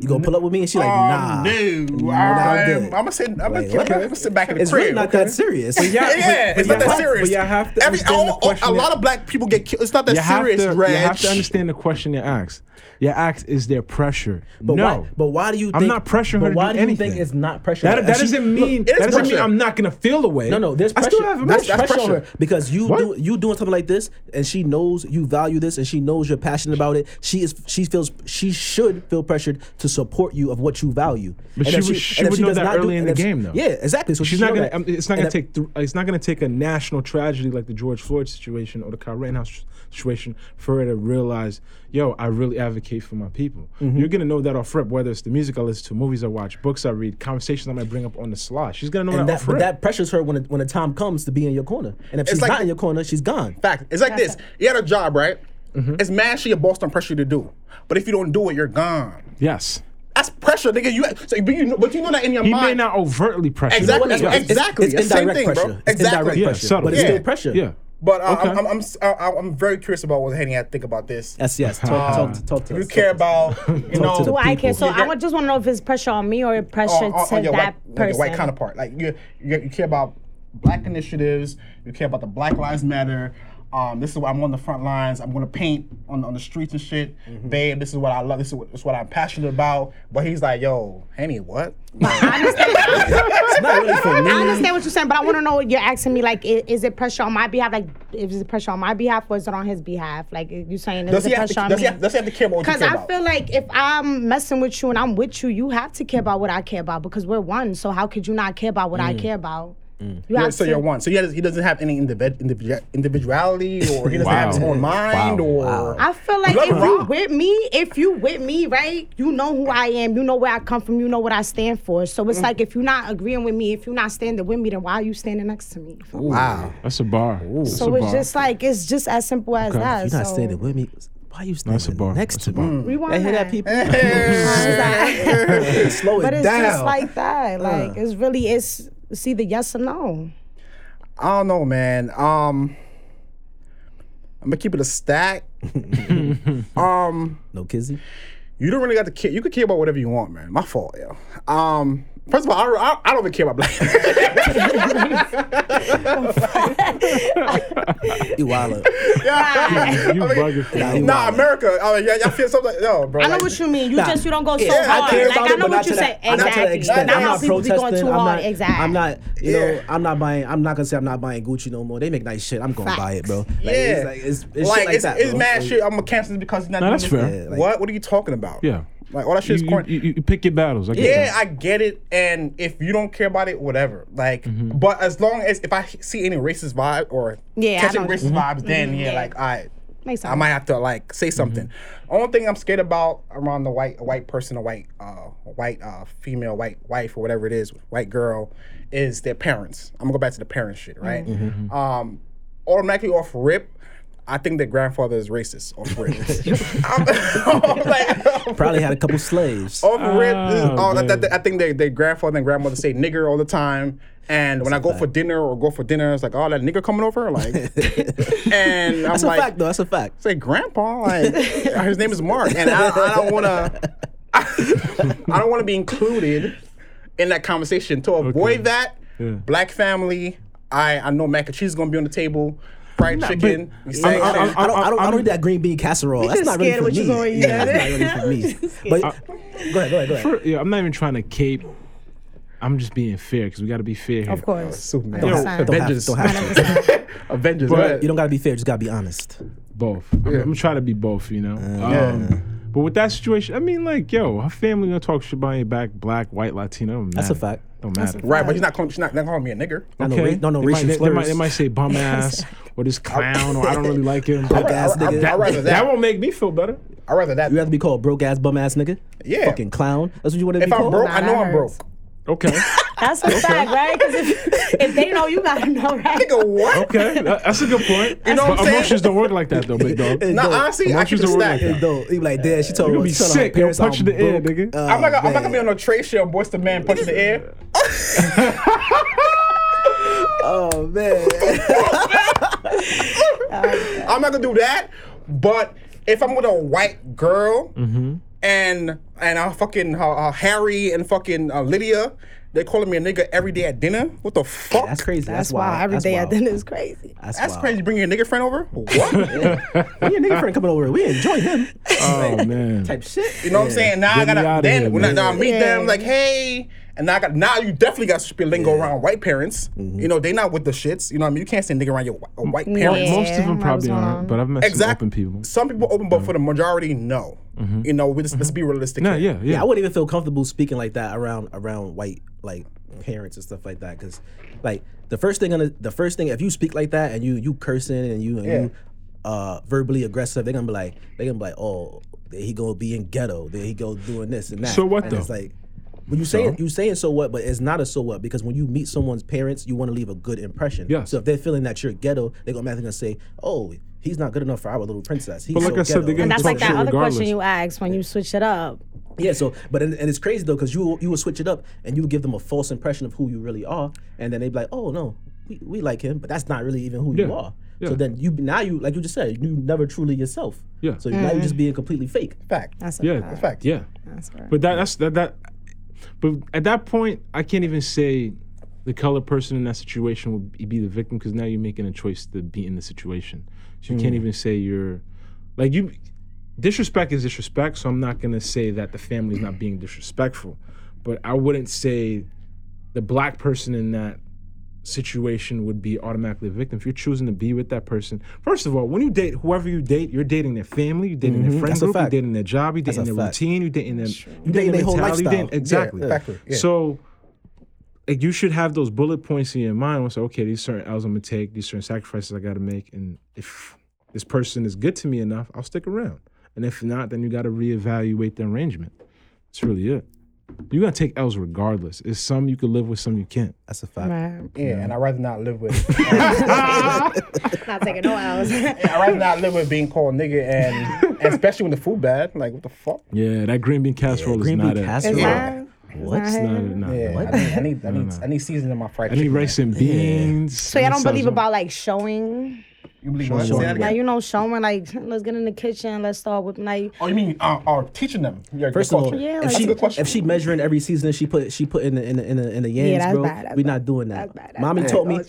You gonna pull up with me and she like, nah. Um, dude, No, I'm. I'm gonna sit. I'm gonna, I'm gonna sit back in the It's crib. really not that serious. yeah, Yeah, but- it's but not that serious. But you have to Every, all- a lot of black people get killed. It's not that serious, to. You have to understand the question you asked. You act is their pressure? But no. why? But why do you? I'm not pressuring her to why do do you think anything. it's not pressure? that, that she- doesn't mean is that doesn't mean. I'm not gonna feel the way. No, no, there's I pressure. still have emotions. That's pressure on her because you What? do you doing something like this, and she knows you value this, and she knows you're passionate about it. She is she feels she should feel pressured to support you of what you value. But And she would- she if would know does that early in the game, though. Yeah, exactly. So She's not gonna. um, It's not gonna take. It's not gonna take a national tragedy like the George Floyd situation or the Kyle Rittenhouse situation for her to realize, yo, I really advocate for my people. Mm-hmm. You're gonna know that off rip, whether it's the music I listen to, movies I watch, books I read, conversations I might bring up on the slide. She's gonna know And that, that, off but rip. that pressures her when it, when the time comes to be in your corner. And if It's she's like- not in your corner, she's gone. Fact. It's like this. You had a job, right? It's mad shit your boss don't pressure you to do. But if you don't do it, you're gone. yes. That's pressure, nigga. You so, but you know, but you know that in your He mind. may not overtly pressure. you. Exactly. That's right. It's- exactly. It's, It's the same indirect thing, bro. pressure. It's Exactly. indirect Yeah, pressure. subtle. But it's Yeah. still pressure. Yeah. But uh, Okay. I'm, I'm, I'm, I'm very curious about what Henny had to think about this. Yes, yes. Talk, talk, talk to You us. care to about, you know, to Do I care? So You I would just want to know if it's pressure on me or pressure on, on- to on your that white, like person. your white counterpart. Like you, you, you care about black initiatives. You care about the Black Lives Matter. Um, this is what I'm on the front lines. I'm gonna paint on, on the streets and shit, Mm-hmm. babe. This is what I love. This is what, this is what I'm passionate about. But he's like, yo, Henny, what? It's not really for me. I understand what you're saying, but I want to know what you're asking me. Like, is, is it pressure on my behalf? Like, is it pressure on my behalf or is it on his behalf? Like, you're saying is he it have to? pressure on Does he me? have, does he have to care about what you Because I about? feel like if I'm messing with you and I'm with you, you have to care about what I care about because we're one. So how could you not care about what I care about? You Yeah, have so to. you're one. So he, has, he doesn't have any individ, individu- individuality, or he doesn't have his own mind, Wow, or wow. I feel like if you rock. with me, if you with me, right, you know who I am, you know where I come from, you know what I stand for. So Mm. it's like if you're not agreeing with me, if you're not standing with me, then why are you standing next to me? wow. That's a bar. That's So a it's bar. just like it's just as simple as Okay. that. You're not so. standing with me. Why are you That's a standing bar. next That's to a bar. me? Rewind They hear that, that. people? But Slow it it's down. just like that. Like it's really it's it's either yes or no. I don't know, man. Um, I'm gonna keep it a stack. um, no kizzy. you don't really got to care. You can care about whatever you want, man. My fault, yo. Um, first of all, I, I, I don't even care about black. You wild. you bugging for nah, that. wild. America. Oh, yeah, y'all feel something. No, bro. I know like- what you mean. You Nah. just you don't go so Yeah, I hard. care Like about I it, know but what not you to say. that, not to that Exactly. extent. Not I'm not people be going too I'm hard. not, Exactly. I'm not, you Yeah. know, I'm not buying. I'm not gonna say I'm not buying Gucci no more. They make nice shit. I'm gonna buy it, bro. Like, Yeah, it's like it's, it's like, shit like it's, that. it's mad shit. I'm gonna cancel this because he's not. No, that's fair. What? What are you talking about? Yeah. Like all that shit is You, corny. you, you, you pick your battles. I get Yeah, that. I get it, and if you don't care about it, whatever. Like, Mm-hmm. but as long as if I see any racist vibe or Yeah, I catching know. racist vibes, then yeah, yeah. like I, Makes sense. I might have to like say something. Only thing I'm scared about around the white a white person, a white uh white uh female white wife or whatever it is, white girl, is their parents. I'm gonna go back to the parents shit, right? Um, automatically off rip. I think their grandfather is racist off rip. I'm, I'm like, Probably had a couple slaves. off rip. Oh, oh, that- man. that- I think their their grandfather and grandmother say nigger all the time. And when I go for dinner or go for dinner, it's like, oh, that nigger coming over, like, and I'm That's a fact, though. That's a fact. say grandpa like his name is mark and i, I don't want to i don't want to be included in that conversation to avoid that Yeah. black family i i know mac and cheese is gonna be on the table fried chicken we I, don't, I don't, I don't eat that green bean casserole. That's not really for me. gonna Yeah, that's not really for me. But go ahead, go ahead, go ahead. For- yeah, I'm not even trying to cape. I'm just being fair because we got to be fair here. Of course. Superman. Don't Yo, have, don't have, Avengers. don't have to. Avengers. But- You don't gotta be fair. Just gotta be honest. Both. I'm, I'm gonna be both. You know. yeah. Um, But with that situation, I mean, like, yo, her family gonna talk shit behind your back, black, white, Latino. don't That's a fact. Don't matter. right but he's not calling she's not, not calling me a nigger Not no, Okay. no, no they, racial might, they, they, might, they might say bum ass or this clown or I don't really like him. Broke ass I- I- nigga. I'd rather that, that. won't make me feel better. i'd rather that You have to be called broke ass bum ass nigga? Yeah. Fucking clown. That's what you want to be if i'm called. broke i Nah, know i'm broke. Okay. That's a fact, right? Because if, if they know, you gotta know, right? nigga what Okay. That's a good point. You know what I'm but saying? emotions don't work like that, though, big dog. No don't. honestly i keep Emotions it don't work like It don't. He be like, Dad, she told You're me. gonna be she told her sick. You'll parents punch I'm in the air, nigga. Oh, I'm not, gonna, I'm not gonna be on no trade show, boys to man punching the air. Oh man. I'm not gonna do that. But if I'm with a white girl Mm-hmm. and and uh, fucking uh, uh, Harry and fucking uh, Lydia, they calling me a nigga every day at dinner. What the fuck? That's crazy. That's, That's, why wild. every That's day at dinner is crazy. That's, That's wild. crazy. Bring your nigga friend over? What? When your nigga friend coming over, we enjoy him. Oh, man. Type shit. You know what I'm saying? Now I Get me gotta outta then here, when I, now I meet Yeah. them like, hey, and now I got now you definitely got to speak lingo around white parents. Mm-hmm. You know they not with the shits. You know what I mean? You can't say nigga around your white parents. Yeah. Most of them probably was aren't, but I've met some open people. Some people open, but for the majority, no. You know, we just, let's be realistic. Nah, here. yeah, yeah. Yeah, I wouldn't even feel comfortable speaking like that around around white like parents and stuff like that because like the first thing on the, the first thing if you speak like that and you you cursing and you and Yeah. you uh verbally aggressive they're gonna be like they're gonna be like oh there he gonna be in ghetto there he go doing this and that So what, and it's like when you saying you saying so what but it's not a so what because when you meet someone's parents you want to leave a good impression Yes. so if they're feeling that you're ghetto they're gonna automatically gonna say oh he's not good enough for our little princess he's But like so I said, they're ghetto. gonna And that's like that shit other question you asked when you switch it up. Yeah, so but and, and it's crazy though because you you will switch it up and you will give them a false impression of who you really are, and then they'd be like, oh no, we, we like him, but that's not really even who you are. yeah. So then you now you like you just said you never truly yourself. Yeah. So now you're just mm. being completely fake. Fact. That's a Yeah, fact. Fact. yeah. That's right. But that, that's that that. But at that point, I can't even say the colored person in that situation would be- be the victim because now you're making a choice to be in the situation. So you can't hmm. even say you're like you. Disrespect is disrespect. So I'm not gonna say that the family's not being disrespectful, but I wouldn't say the black person in that situation would be automatically a victim if you're choosing to be with that person. First of all, when you date whoever you date, you're dating their family, you're dating their mm-hmm. friend That's a group, you're dating their job, you're dating a their routine, you're dating their, you're dating dating their whole you're dating- lifestyle. exactly. Yeah, exactly. Yeah. So like you should have those bullet points in your mind. Once okay, these certain L's I'm gonna take, these certain sacrifices I gotta make, and if this person is good to me enough, I'll stick around. And if not, then you gotta reevaluate the arrangement. That's really it. You're gonna take L's regardless. It's some you can live with, some you can't. That's a fact. Right. Yeah, and I'd rather not live with. Not taking no L's. I'd rather not live with being called nigga, and, and especially when the food bad. Like what the fuck? Yeah, that green bean casserole green is not bean it. casserole. Is Yeah. that? What? Is that Not it? it. No. Yeah, What? I need, I need, I need, no. I need seasoning in my fried I need chicken. rice and beans. So y'all don't believe about like showing, You believe what? Say Showing. like you know, showing like let's get in the kitchen, let's start with like Oh, you mean uh, uh, teaching them? Your, First your of all. Yeah, if like- she good question. if she measuring every season she put she put in the in the in the, in the yams, that's bro, bad, that's we bad. not doing that. That's bad, that's Mommy bad. taught me.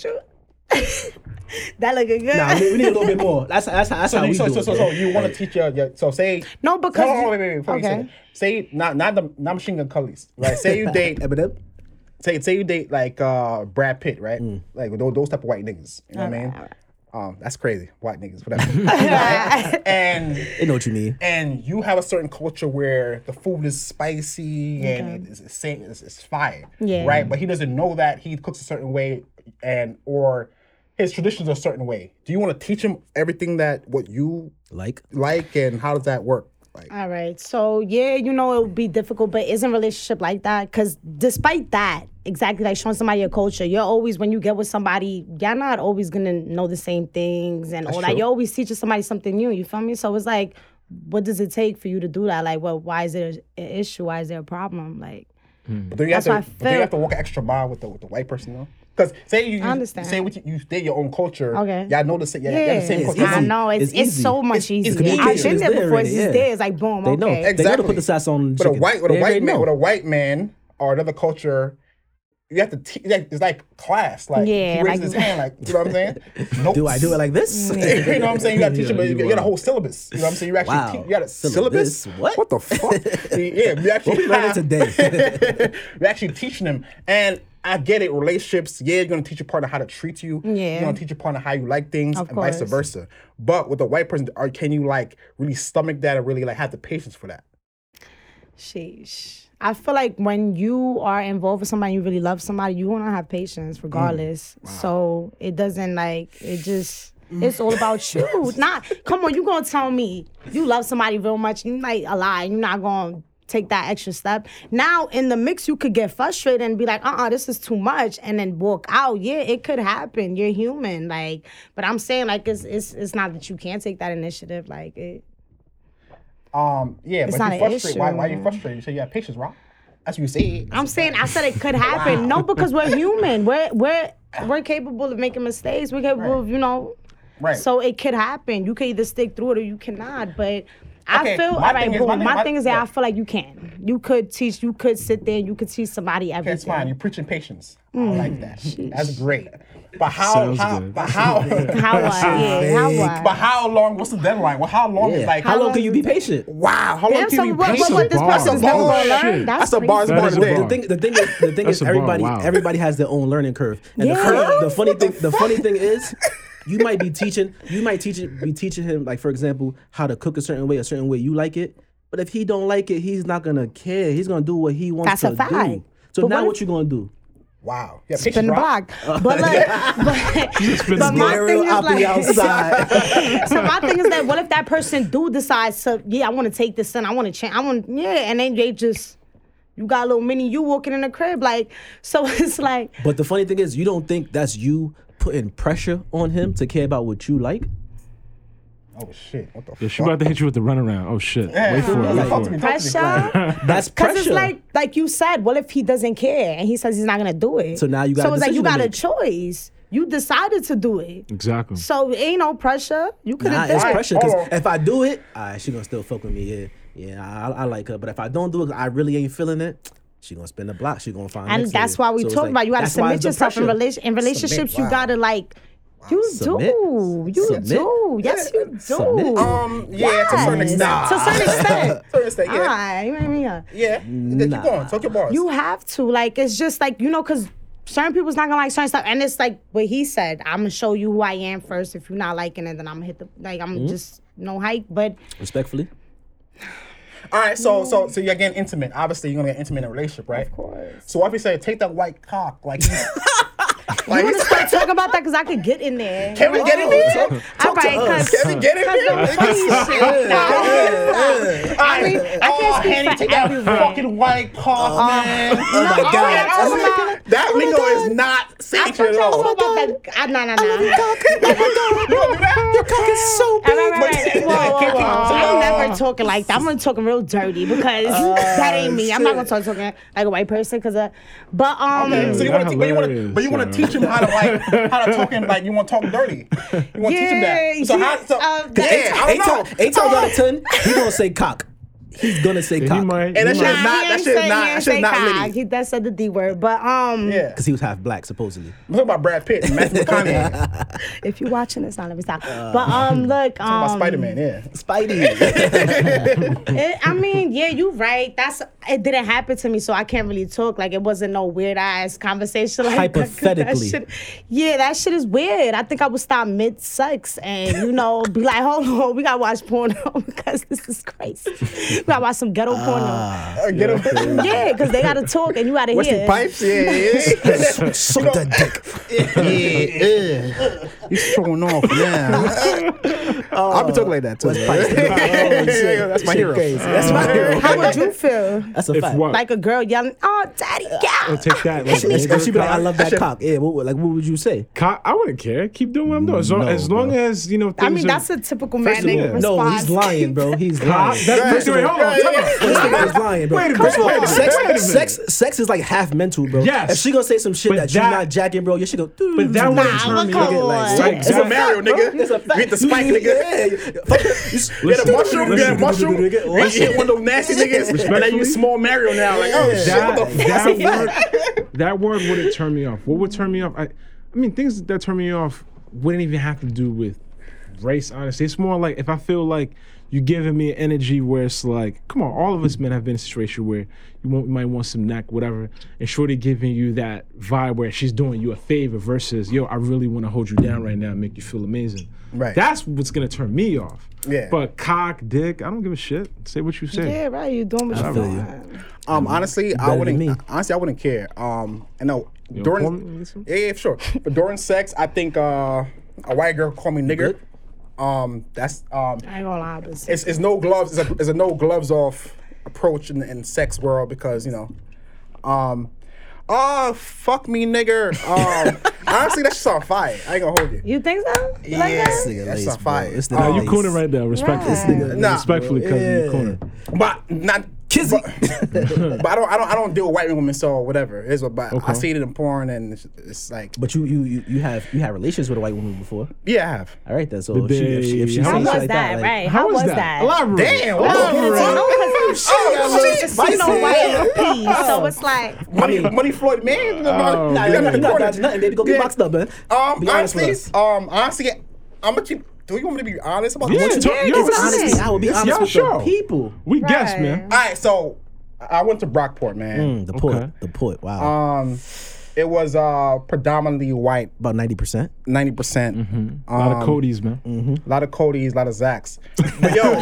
Oh, shoot. that looking good. Nah, we, we need a little bit more. That's that's that's so, how you, we so, do so, it. so, bro. so you want to teach your, your so say No, because Hold on, wait, wait, wait, before you say okay. that. Say not not the not Machine Gun Kellys, right? Say you date Eminem. say say you date like uh Brad Pitt, right? Like those, those type of white niggas. You know what I mean? Alright, Um, that's crazy, white niggas, whatever. and They know what you mean. and you have a certain culture where the food is spicy and it's, it's, it's, it's fire, Yeah. right? But he doesn't know that he cooks a certain way and or his traditions are a certain way. Do you want to teach him everything that what you Like like and how does that work? Like, All right. So yeah, you know it would be difficult, but isn't relationship like that? Because despite that, exactly like showing somebody your culture, you're always when you get with somebody, y'all not always gonna know the same things and all that. You're always teaching somebody something new. You feel me? So it's like, what does it take for you to do that? Like, well, why is there an issue? Why is there a problem? Like, hmm. But then you have to, I but then you have to walk an extra mile with the with the white person though. Because say you, you I understand. say what you, you stay your own culture. Okay. Y'all know the same. Yeah, yeah, the same it's culture. I know it's It's it's, easy. so much It's- easier. it's I've communication been there there before. already, It's yeah. just there. It's like boom. they okay. know. They know to put the sauce on. But a white with a white man with a white man or another culture, you have to. Te- like, it's like class. Like Yeah, he raises like- his hand. Like you know what I'm saying? Nope. Do I do it like this? you know what I'm saying? You got to teach him. Yeah, You you got a whole syllabus. You know what I'm saying? You actually Wow. teach, you got a syllabus. Syllabus? What? What the fuck? yeah, we actually What we learning today? We're actually teaching them. And I get it, relationships, yeah, you're gonna teach your partner how to treat you. Yeah. You're gonna teach your partner how you like things Of and vice versa. But with a white person, are, can you like really stomach that and really like have the patience for that? Sheesh. I feel like when you are involved with somebody, you really love somebody, you want to have patience mm. regardless. So it doesn't like, it just, mm. it's all about you. Not, come on, you going to tell me you love somebody real much, you might a lie, you're not going to take that extra step. Now in the mix, you could get frustrated and be like, uh uh this is too much, and then walk out. Yeah, it could happen. You're human. Like, but I'm saying, like, it's, it's, it's not that you can't take that initiative. Like, it, Um, yeah, It's but not an frustrated. Why, why are you frustrated? You say you have patience, Rob. That's what you say. I'm saying I said it could happen. No, because we're human. We're we're we're capable of making mistakes. We're capable Right. of, you know. Right. So it could happen. You can either stick through it or you cannot. But I feel my all right, thing is- boom. my thing- My, my- thing is that yeah. I feel like you can. You could teach. You could sit there. You could teach somebody everything. That's fine. You're preaching patience. Mm. I like that. That's great. But how? Sounds how good. but how? How what? Yeah. How what? but how long? What's the deadline? Well, how long Yeah. is like? how, long long can you be patient? Wow. How long Damn, can so you what, be what, patient? what this person's That's a never bar. gonna learn? That's, That's a bar. crazy. That's That is a today. bar. The thing, the thing is, the thing is, everybody, wow. everybody has their own learning curve. And the, Yeah. funny, the funny thing, the funny thing is, you might be teaching, you might teach it, be teaching him, like for example, how to cook a certain way, a certain way you like it. But if he don't like it, he's not gonna care. He's gonna do what he wants That's a to fact. do. So But now what what if- you gonna do? Wow. Yeah, Spin patience, the Rob. block. But like, but, but my thing is I'll like, outside. so my thing is that what if that person do decide to yeah I want to take this in I want to change I want yeah and then they just you got a little mini you walking in the crib like so it's like But the funny thing is, you don't think that's you putting pressure on him to care about what you like? Oh shit! What the Yeah, fuck? she about to hit you with the runaround. Oh shit! Wait for it. Yeah, Wait for it. talk to me. pressure That's because pressure. it's like like you said what if he doesn't care and he says he's not gonna do it So now you got so it's like you got a choice you decided to do it Exactly. so ain't no pressure you could Nah, have it's did it pressure because hold on. if I do it, alright, she gonna still fuck with me. Yeah, yeah, I, I like her. But if I don't do it, I really ain't feeling it. She gonna spin the block. She gonna find. and next that's nigga. why we So it's talk like- about you gotta submit yourself in, pressure. relation, in relationships you wow. gotta like you Submit? do you Submit? do yes you do Submit? Um. Yeah. To a certain Yes. extent. To a certain extent. To a certain extent. Yeah. Alright, you know what I mean? Yeah. Yeah. Then Keep going. Talk your bars. You have to. Like, it's just like, you know, because certain people's not gonna like certain stuff. And it's like what he said, I'm gonna show you who I am first. If you're not liking it, then I'm gonna hit the like I'm Mm-hmm. just no hype. But Respectfully, All right, so so mm. so you're getting intimate. Obviously, you're gonna get intimate in a relationship, right? Of course. So what if you say take that white cock, like, he's- You want to start talking about that because I could get in there. can we get in there? All right, because Can we get in there? I mean, I Oh, can't speak Henny, for take that fucking white cock, man. Oh my Oh, god. yeah, Oh oh my my God. That lingo is not thought at all. was about that. Ah, No, no, no. You gonna do that? Your cock is so All big. right, right, right. Whoa, whoa, whoa. I'm Oh. never talking like that. I'm gonna talking real dirty because that ain't me. I'm not gonna talk talking like a white person because of. But um, Okay, so you want to, but you want to, but you want to. Teach him how to like, how to talk him like you want to talk dirty. You want to teach him that. So yeah, how? So um, yeah, that- I don't know. times, eight times out of ten, he gonna say cock. He's gonna say cock. might. And that shit is not- he that shit is not- he that shit is not cock. litty. He that said the D word, but um, Yeah. Because he was half black, supposedly. I'm talking about Brad Pitt and Matthew McConaughey. if you're watching this, not let me stop. but um, look, um, about Spider Man, yeah. Spidey. It, I mean, yeah, you right. That's it. Didn't happen to me, so I can't really talk. Like it wasn't no weird ass conversation. Like that, 'cause Hypothetically. that shit, yeah, that shit is weird. I think I would stop mid sex and you know be like, hold on, we gotta watch porno because this is crazy. We gotta watch some ghetto porno. Uh, get him. Yeah, because they gotta talk and you gotta Wesley hear. Pipes, yeah, yeah. Suck that dick. yeah, yeah. He's showing off, yeah. Oh. I'll be talking like that too. West Yeah, yeah, that's my hero. crazy. That's my hero. How would you feel? That's a If fact. what? Like a girl yelling, "Oh, daddy, Oh, yeah." take that. Like, And she, and she be like, I love that cock. Yeah, what, like, what would you say? Cock, I wouldn't care. Keep doing what I'm doing. As long, No, as, long as you know. I mean, are- that's a typical man First of nigga all, response. no, he's lying, bro. He's Cock? lying. That, First of wait, all- hold on. First of all, he's lying, bro. Wait a minute, First of all, wait a minute, sex, wait a minute. sex, sex is like half mental, bro. Yes. If she gonna say some shit that, you're not jacking, bro, you should go. But that "Dude, wouldn't turn me come on. Nigga, like, on. so- Right, it's a Mario, nigga. It's a fact. You hit the spike, nigga. Yeah. Fuck. You- You get a mushroom, you get a mushroom. You hit one of those nasty niggas, and then you small Mario now. Like, oh shit, that, what the fuck? that word, that word wouldn't turn me off. What would turn me off? I, I mean, things that turn me off wouldn't even have to do with race. Honestly, it's more like if I feel like you're giving me an energy where it's like, come on, all of us men have been in a situation where you, want, you might want some neck, whatever, and Shorty giving you that vibe where she's doing you a favor versus, yo, I really want to hold you down right now and make you feel amazing. Right. That's what's gonna turn me off. Yeah. But cock, dick, I don't give a shit. Say what you say. Yeah, right. You're doing what you feel you. want. Um, honestly, I wouldn't. Honestly, I wouldn't care. Um, I know during wanna pour me some? yeah, yeah, sure. But during sex, I think uh, a white girl call me nigger. Good. Um, that's um, I ain't gonna lie, but it's, it's no gloves. It's a, it's a no gloves off approach in the in sex world because you know, um, oh fuck me, nigger. Um, honestly, that's just on fire. I ain't gonna hold you. you think so? You like Yeah. that? Nigga That's lace, a fire. bro. This Oh, nigga You lace. corner right there, respectfully. Right. Nah. Respectfully, cousin, you Yeah. corner. But not Kizzy. But, but I don't I don't I don't deal with white women, so whatever. It's what but I see it in porn and it's, it's like But you, you, you, you have, you had relations with a white woman before. yeah, I have. All right, then. So if she, if she, if she how How was was like that? like, right? How, was that? Elaborate. Damn, what Elaborate. the You know, 'cause Oh, it's shit. just, you know, white peas. So it's like, Money, money Floyd, man. Oh, nah, Nah, you got nah, the nah, corner. nothing, baby. Go get Yeah. boxed up, man. Um, Be honest with honestly, um, honestly, I'm gonna keep. Do you want me to be honest about Yeah, this? talk- Yeah, yo, it's this I will be this honest y'all with show. the people. We guess, man. All right, so I went to Brockport, man. Mm, the port, Okay. the port. Wow, Um, it was uh predominantly white, about ninety percent. ninety percent. A lot of Cody's, man. A lot of Cody's, a lot of Zachs. But yo,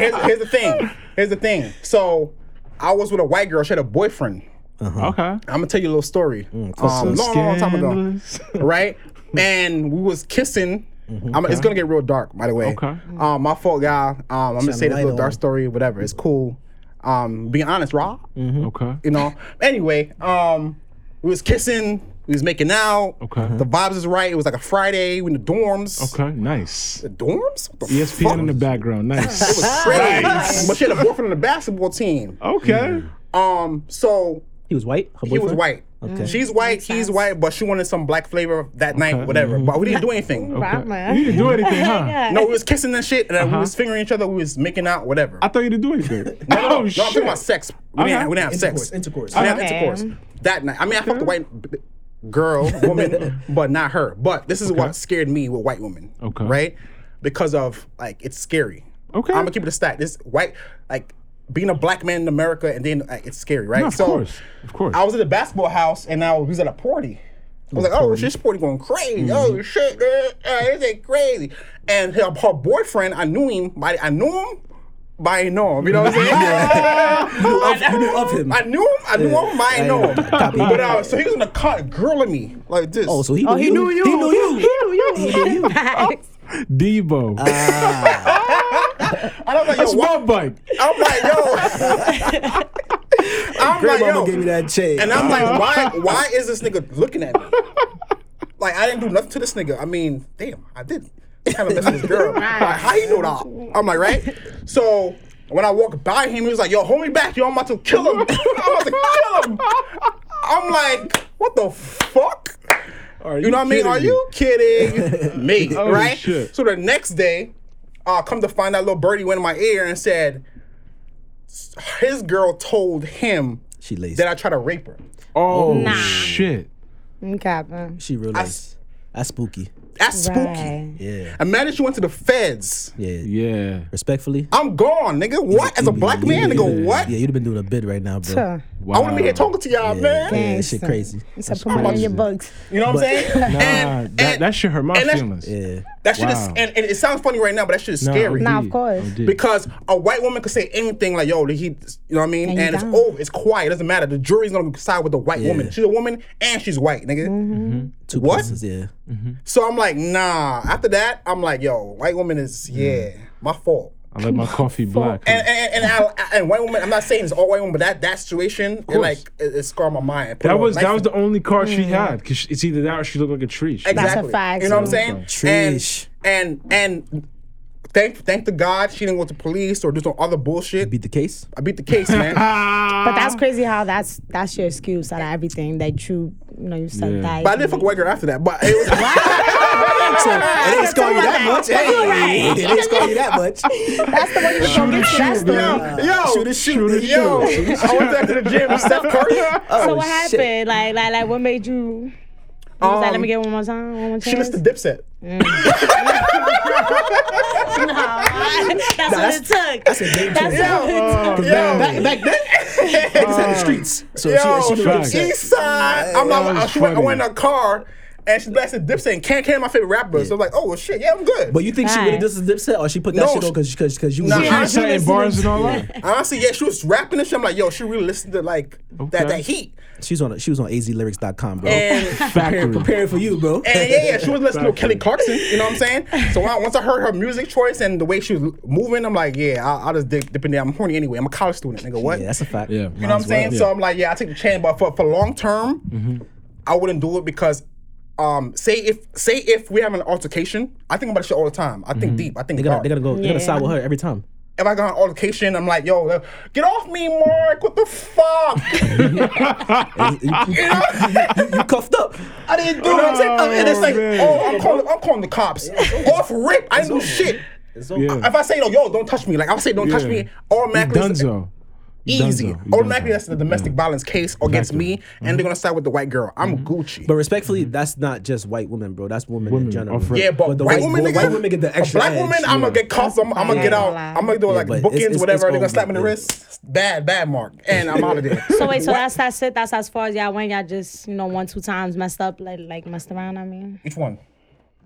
here's, here's the thing. Here's the thing. So I was with a white girl. She had a boyfriend. Okay. I'm gonna tell you a little story. um, So long, long time ago, right? And we was kissing. I'm, It's gonna get real dark, by the way. Okay. Um, my fault, guy. Um, I'm gonna say this light little dark on. story, whatever. It's cool. Um, being honest, raw. Okay. You know. Anyway, um, we was kissing. We was making out. Okay. The vibes is right. It was like a Friday. We in the dorms. Okay. Nice. The dorms? What the ESPN fuck? in the background. Nice. That was crazy. But she had a boyfriend on the basketball team. Okay. Um, so He was white. Her he was white. Okay. She's white, he's white, but she wanted some black flavor that night, whatever. But we didn't do anything. Okay. man. You didn't do anything, huh? No, we was kissing and shit, and then we Uh-huh. was fingering each other, we was making out, whatever. I thought you didn't do anything. no, no, oh no, I'm shit. talking about sex. We, Okay. didn't, we didn't have Intercourse. sex. Intercourse. We didn't have intercourse that night. I mean, I fucked the white b- girl, woman, but not her. But this is what scared me with white women. Okay. Right? Because of like it's scary. Okay. I'm gonna keep it a stat. This white like being a black man in America and then like, it's scary, right? No, of course. Of course. I was at a basketball house and now we was at a party. I was like, oh, this party going crazy. Mm-hmm. Oh shit, man. Uh, this ain't crazy. And her, her boyfriend, I knew him, but I knew him, but I ain't know him. You know what I'm saying? You knew of, you knew of him. I knew him. I knew him. but I ain't know him. But uh, so he was in the car grilling me like this. Oh, so he knew, Oh, he knew you. He knew you. He knew you. He knew you. Facts. Debo. And I'm like, yo, That's what? my bike. I'm like, yo. I'm like, yo. gave me that chain. And I'm like, why? Why is this nigga looking at me? Like I didn't do nothing to this nigga. I mean, damn, I did. Kind of mess with this girl. Like, how you know that? I'm like, right? So when I walked by him, he was like, "Yo, hold me back, yo, I'm about to kill him. I'm about to kill him." I'm like, what the fuck? Are You know what I mean? kidding Are me? you kidding me? Holy right? shit. So the next day, uh, come to find out, little birdie went in my ear and said his girl told him she laced. that I tried to rape her. Oh Nah. shit. I'm capping. she real I laced. s- That's spooky. That's spooky. Right. Yeah. Imagine she went to the feds. Yeah. Yeah. Respectfully. I'm gone, nigga. What? As a black man, nigga, what? Yeah, you'd have been doing a bid right now, bro. Tuh. Wow. I want to be here talking to y'all, Yeah, man. yeah, shit crazy. It's a put me in your books. You know what I'm saying? Nah, and, that, and that shit hurt my feelings. Yeah. that shit is, and, and it sounds funny right now, but that shit is Nah, scary. Nah, of course. Because a white woman could say anything like, yo, he, you know what I mean? And And, it's don't. over. It's quiet. It doesn't matter. The jury's gonna side with the white Yeah. woman. She's a woman and she's white, nigga. Mm-hmm. Two What? pluses, yeah. So I'm like, nah. After that, I'm like, yo, white woman is, yeah, my fault. I like my coffee black. And and, and, I, and white woman, I'm not saying it's all white women, but that that situation, it like it, it scarred my mind. That was that was the only card Mm. she had because it's either that or she looked like a tree. She- exactly. That's a fact, You know what I'm saying? Trish. And and and thank thank to God she didn't go to police or do some other bullshit. Beat the case. I beat the case, man. But that's crazy how that's that's your excuse out of everything that you you know you said Yeah. that. but I didn't fuck a white girl after that. But it was So it ain't scar you that much. Hey, it ain't scar you that much. that's the one you was gonna get to that story. yo, Shoot it, shoot it, yo. I went back to the gym with Steph Curry. So what Oh, shit. happened? Like like like what made you? You was like, let Um, me get one more time, one more chance. She missed the dipset. that's what it took. That's a game That's changer. what it took. Yo, Back, back then, niggas had the streets. So yo, she, she knew facts. East Side. I'm That not. was She went, I went in a car and she blasted Dipset and Can't Can, my favorite rapper. So I'm like, oh well, shit, yeah, I'm good. But you think she Right. really just a dipset, or she put that No, shit on because because because you was Nah, in I She it? was saying bars and all that. Honestly, yeah, she was rapping and shit. I'm like, yo, she really listened to like that that heat. She was on she was on azlyrics.com, bro. And Factory. Preparing for you, bro. And yeah, yeah, she was listening to Kelly Clarkson. You know what I'm saying? So when I, once I heard her music choice and the way she was moving, I'm like, yeah, I'll, I'll just dip, dip in there. I'm horny anyway. I'm a college student, nigga. What? Yeah, that's a fact. Yeah. you know what I'm saying? well. So I'm like, yeah, I take the chance. But for, for long term, Mm-hmm. I wouldn't do it because, um, say if say if we have an altercation, I think about this shit all the time. I think deep. I think They gotta hard. they gotta go. They gotta side with her every time. If I got an altercation, I'm like, yo, get off me, Mark. What the fuck? you, you, you, you cuffed up. I didn't do it. And it's like, man. oh, I'm calling, I'm calling the cops. Off rip. I didn't do shit. Yeah. If I say, no, yo, don't touch me, like, if I say, don't touch Yeah. me, automatically, it's Dunzo. Easy. Dunzo. Automatically, that's the domestic violence case against me, and they're gonna side with the white girl. I'm Gucci. But respectfully, that's not just white women, bro. That's women, Women, in general. off yeah, but, the white, white- women, the nigga, white women get the extra A black edge, woman, I'm gonna get cuffed. I'm, I'm gonna get out. I'm gonna do like but bookends, it's- it's- whatever. They're gonna slap me in the wrist. Bad, bad mark, and I'm out of there. So wait, so that's that's it. That's as far as y'all went. Y'all just you know one two times messed up, like like messed around. I mean, Which one?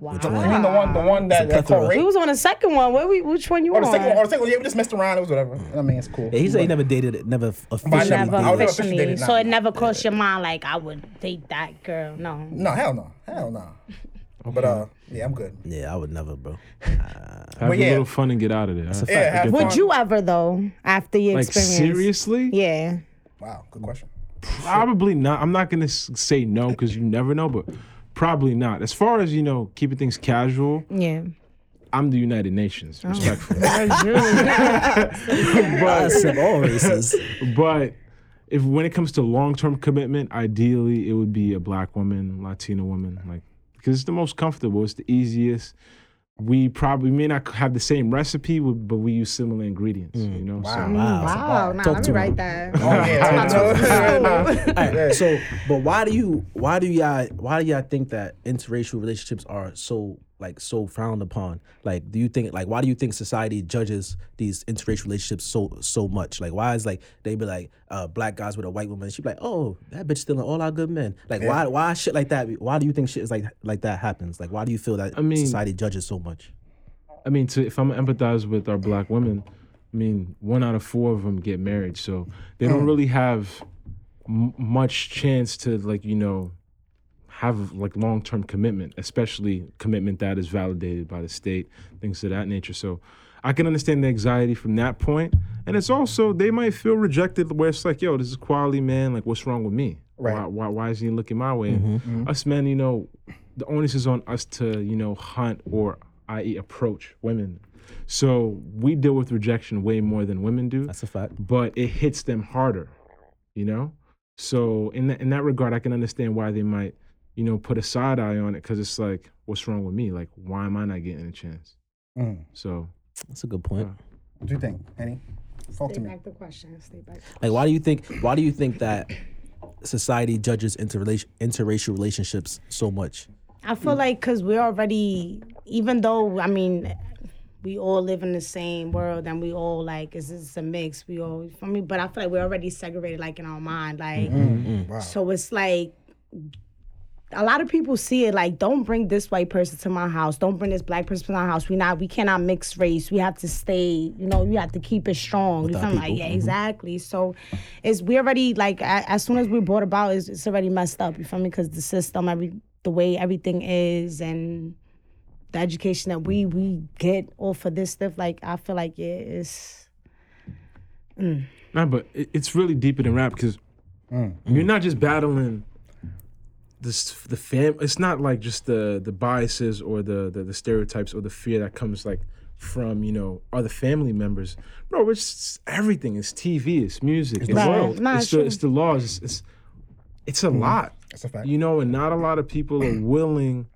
Wow. You mean the one, the one that, that plethora. called We was on the second one. Where we? Which one you Or on? the second one, or the second one, yeah, we just messed around. It was whatever. I mean, it's cool. Yeah, he said he never dated it, never officially. never- Never I would never officially. officially dated so it never crossed your mind like I would date that girl. No. No, hell no, hell no. But uh, yeah, I'm good. Yeah, I would never, bro. Have But a little fun and get out of there. huh? Yeah, have Would fun. you ever though? After your Like experience? seriously? Yeah. Wow, good question. Probably not. I'm not gonna say no because you never know, but probably not. As far as you know, keeping things casual, Yeah. I'm the United Nations, Oh. respectfully. Us of all races. but if when it comes to long term commitment, ideally it would be a black woman, Latina woman, like because it's the most comfortable, it's the easiest. We probably may not have the same recipe, but we use similar ingredients. Mm. You know, Wow. so Wow. Wow. Nah, Talk let to me write that. Oh yeah, All right, so but why do you why do y'all why do y'all think that interracial relationships are so like so frowned upon? Like, do you think like why do you think society judges these interracial relationships so so much? Like, why is like they be like uh, black guys with a white woman? She be like, oh, that bitch stealing all our good men. Like, why why shit like that? Why do you think shit is like like that happens? Like, why do you feel that I mean- society judges so much? I mean, to, if I'm empathize with our black women, I mean, one out of four of them get married, so they don't really have m- much chance to like you know have like long term commitment, especially commitment that is validated by the state, things of that nature. So I can understand the anxiety from that point, and it's also they might feel rejected where it's like, yo, this is quality man. Like, what's wrong with me? Right. Why, why, why is he looking my way? And Us men, you know, the onus is on us to you know hunt or i.e. approach women. So we deal with rejection way more than women do That's a fact. but it hits them harder, you know. So in that in that regard, I can understand why they might, you know, put a side eye on it because it's like, what's wrong with me? Like, why am I not getting a chance? Mm. So That's a good point. What do you think, Henny? Talk to Stay me. back the question. Stay back. Like, why do you think? Why do you think that society judges interrelation, interracial relationships so much? I feel like because we're already, even though I mean, we all live in the same world and we all like it's just a mix. We all for me, but I feel like we're already segregated, like in our mind, like mm-hmm. Mm-hmm. Mm-hmm. Wow. so it's like. A lot of people see it like, don't bring this white person to my house. Don't bring this black person to my house. We not, we cannot mix race. We have to stay. You know, you have to keep it strong. you our feel me? Like, people. yeah, Mhm. exactly. So, it's we already like as soon as we brought about, it's, it's already messed up. You feel me? Because the system, every the way everything is, and the education that we we get off of this stuff, like I feel like yeah, it's nah, but it, it's really deeper than rap because you're not just battling this the fam. It's not like just the the biases or the, the the stereotypes or the fear that comes like from you know other family members, bro. It's everything. It's TV. It's music. It's, Right. world. It's, the, sure. it's the laws. It's it's, it's a mm-hmm. lot. That's a fact. You know, and not a lot of people are willing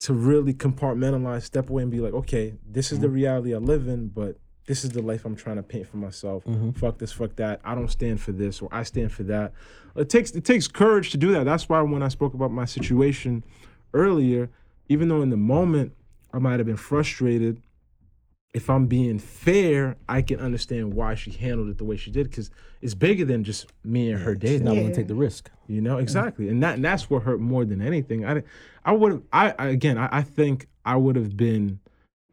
to really compartmentalize, step away, and be like, okay, this is the mm-hmm. reality I live in, but this is the life I'm trying to paint for myself. Mm-hmm. Fuck this, fuck that. I don't stand for this, or I stand for that. It takes it takes courage to do that. That's why when I spoke about my situation earlier, even though in the moment I might have been frustrated, if I'm being fair, I can understand why she handled it the way she did because it's bigger than just me and her She's dating. not willing Yeah. to take the risk. You know exactly, and that and that's what hurt more than anything. I, I would have. I, I again, I, I think I would have been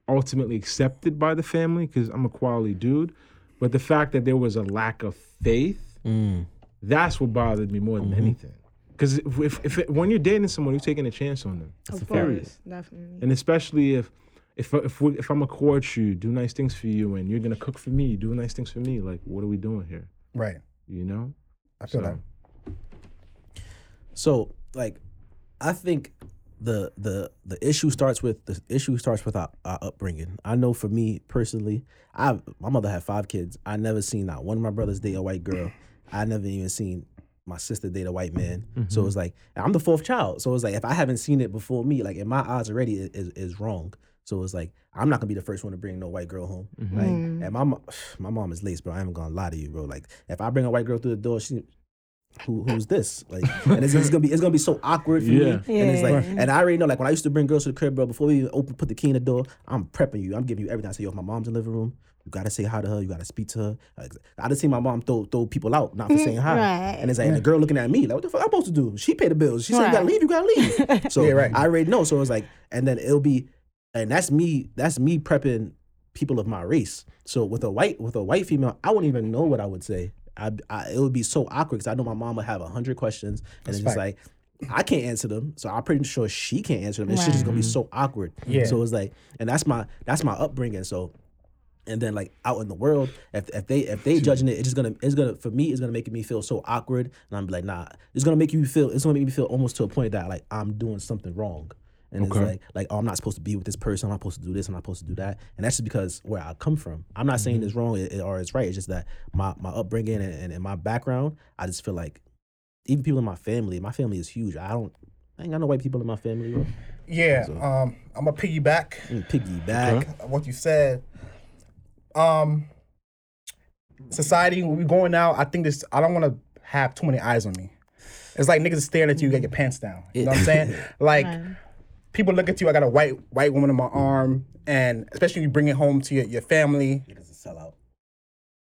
ultimately accepted by the family because I'm a quality dude, but the fact that there was a lack of faith, mm. that's what bothered me more than mm-hmm. anything. Because if, if, if it, when you're dating someone, you're taking a chance on them, of period. course, definitely. and especially if. If, if, we, if I'm gonna court you, do nice things for you, and you're gonna cook for me, do nice things for me, like what are we doing here? Right. You know? I feel So- that. So, like, I think the the the issue starts with the issue starts with our, our upbringing. I know for me personally, I my mother had five kids. I never seen not one of my brothers date a white girl. I never even seen my sister date a white man. So mm-hmm. it's like I'm the fourth child. So it's like if I haven't seen it before me, like in my eyes already it is is wrong. So it's like I'm not gonna be the first one to bring no white girl home. Mm-hmm. Like, mm. and my my mom is lace, bro. I ain't gonna lie to you, bro. Like if I bring a white girl through the door, she who who's this? Like, and it's, it's gonna be it's gonna be so awkward for Yeah. me. And it's like, Yeah. and I already know, like when I used to bring girls to the crib, bro. Before we even open, put the key in the door, I'm prepping you. I'm giving you everything. I say, yo, my mom's in the living room. You gotta say hi to her. You gotta speak to her. Like, I just see my mom throw throw people out not for saying hi, Right. and it's like and the girl looking at me like, what the fuck I'm supposed to do? She paid the bills. She said you gotta leave. You gotta leave. So Yeah, right. I already know. So it's like, and then it'll be, and that's me. That's me prepping people of my race. So with a white with a white female, I wouldn't even know what I would say. I, I it would be so awkward because I know my mom would have a hundred questions, and it's just like I can't answer them. So I'm pretty sure she can't answer them. It's just gonna be so awkward. Yeah. So it's like, and that's my that's my upbringing. So. And then like out in the world, if, if they if they judging it, it's just gonna it's gonna for me it's gonna make me feel so awkward, and I'm like nah, it's gonna make you feel it's gonna make me feel almost to a point that like I'm doing something wrong, and Okay. it's like like oh I'm not supposed to be with this person, I'm not supposed to do this, I'm not supposed to do that, and that's just because where I come from. I'm not saying it's wrong or it's right. It's just that my my upbringing and, and, and my background, I just feel like even people in my family, my family is huge. I don't I ain't got no white people in my family. Bro. Yeah. Um, I'm gonna piggyback Piggyback. on what you said. Um, society, when we going now, I think this. I don't want to have too many eyes on me. It's like niggas staring at you, you get your pants down. You know what I'm saying? Like people look at you. I got a white white woman on my arm, and especially when you bring it home to your, your family. Niggas is sellout.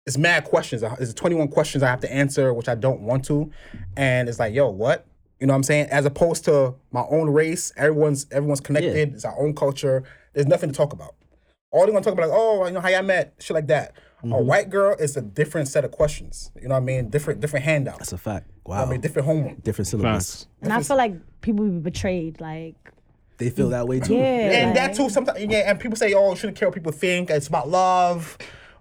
It's mad questions. It's 21 questions I have to answer, which I don't want to. And it's like, yo, what? You know what I'm saying? As opposed to my own race, everyone's everyone's connected. It's our own culture. There's nothing to talk about. all they're gonna talk about like, oh, you know how y'all met, shit like that. A Mm-hmm. white girl is a different set of questions. You know what I mean? Different different handouts. That's a fact. I Wow. mean, different homework. Different syllabus. Facts. And I feel like people be betrayed. Like, They feel that way too. yeah. And like- that too, sometimes yeah, and people say, oh, shouldn't care what people think. It's about love.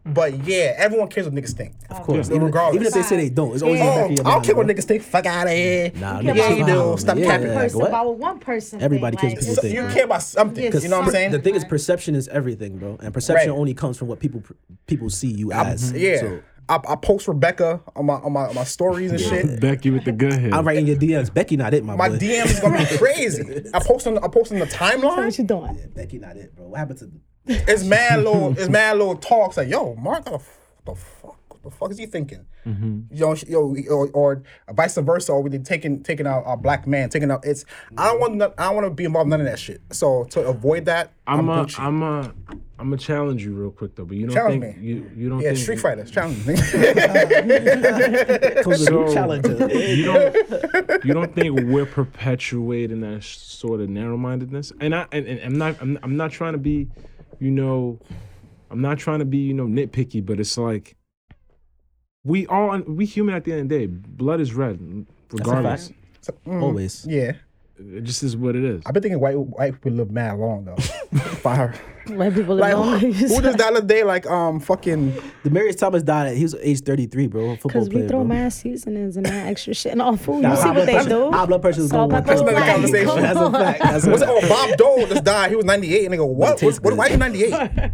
But yeah, everyone cares what niggas think. Of course. Yeah. Even, Regardless. even if they say they don't, it's always in the Oh, back I of your don't care what bro. niggas think. Fuck out of here. Nah, care niggas yeah, you how do. Stop yeah, capping. yeah, person what? about one person. Everybody think. cares like, what So they it's you think. care about something. Yes, you know what I'm saying? The thing is, perception is everything, bro, and perception Right. only comes from what people people see you I- as. yeah. So, I, I post Rebecca on my on my, on my stories and shit. Becky with the good hit. I'm writing your DMs. Becky not it, my, boy. My boy. DMs is gonna be crazy. I post on I post on the timeline. What you doing? Becky not it, bro. What happened to? It's mad little. It's mad little talks like, yo, Mark, what the, fuck, what the fuck is he thinking? Mm-hmm. Yo, sh- yo, or, or vice versa, or we did taking taking out a black man, taking out. It's I don't want I don't want to be involved in none of that shit. So to avoid that, I'm, I'm a, Gucci. I'm a, I'm gonna challenge you real quick though. But you don't Challenge think me. you you don't yeah, think Street Fighters challenge me. Comes So- challenger. you don't you don't think we're perpetuating that sort of narrow-mindedness and i and, and i'm not I'm, I'm not trying to be you know i'm not trying to be you know nitpicky but it's like we all we human at the end of the day blood is red regardless So, mm, Always. yeah, it just is what it is I've been thinking white white people live mad long though. Fire. White people live who, long who does the other day like um fucking Demaryius Thomas died at he was age 33, bro. Football Because we player, throw bro. mad seasonings and mad extra shit in all food. Nah, You see what they pressure- do? High blood pressure is going pepper, one. That's another conversation. That's a fact. That's a was it? fact. Oh, Bob Dole just died. He was 98. Nigga, what? tastes What, what, why good. you 98?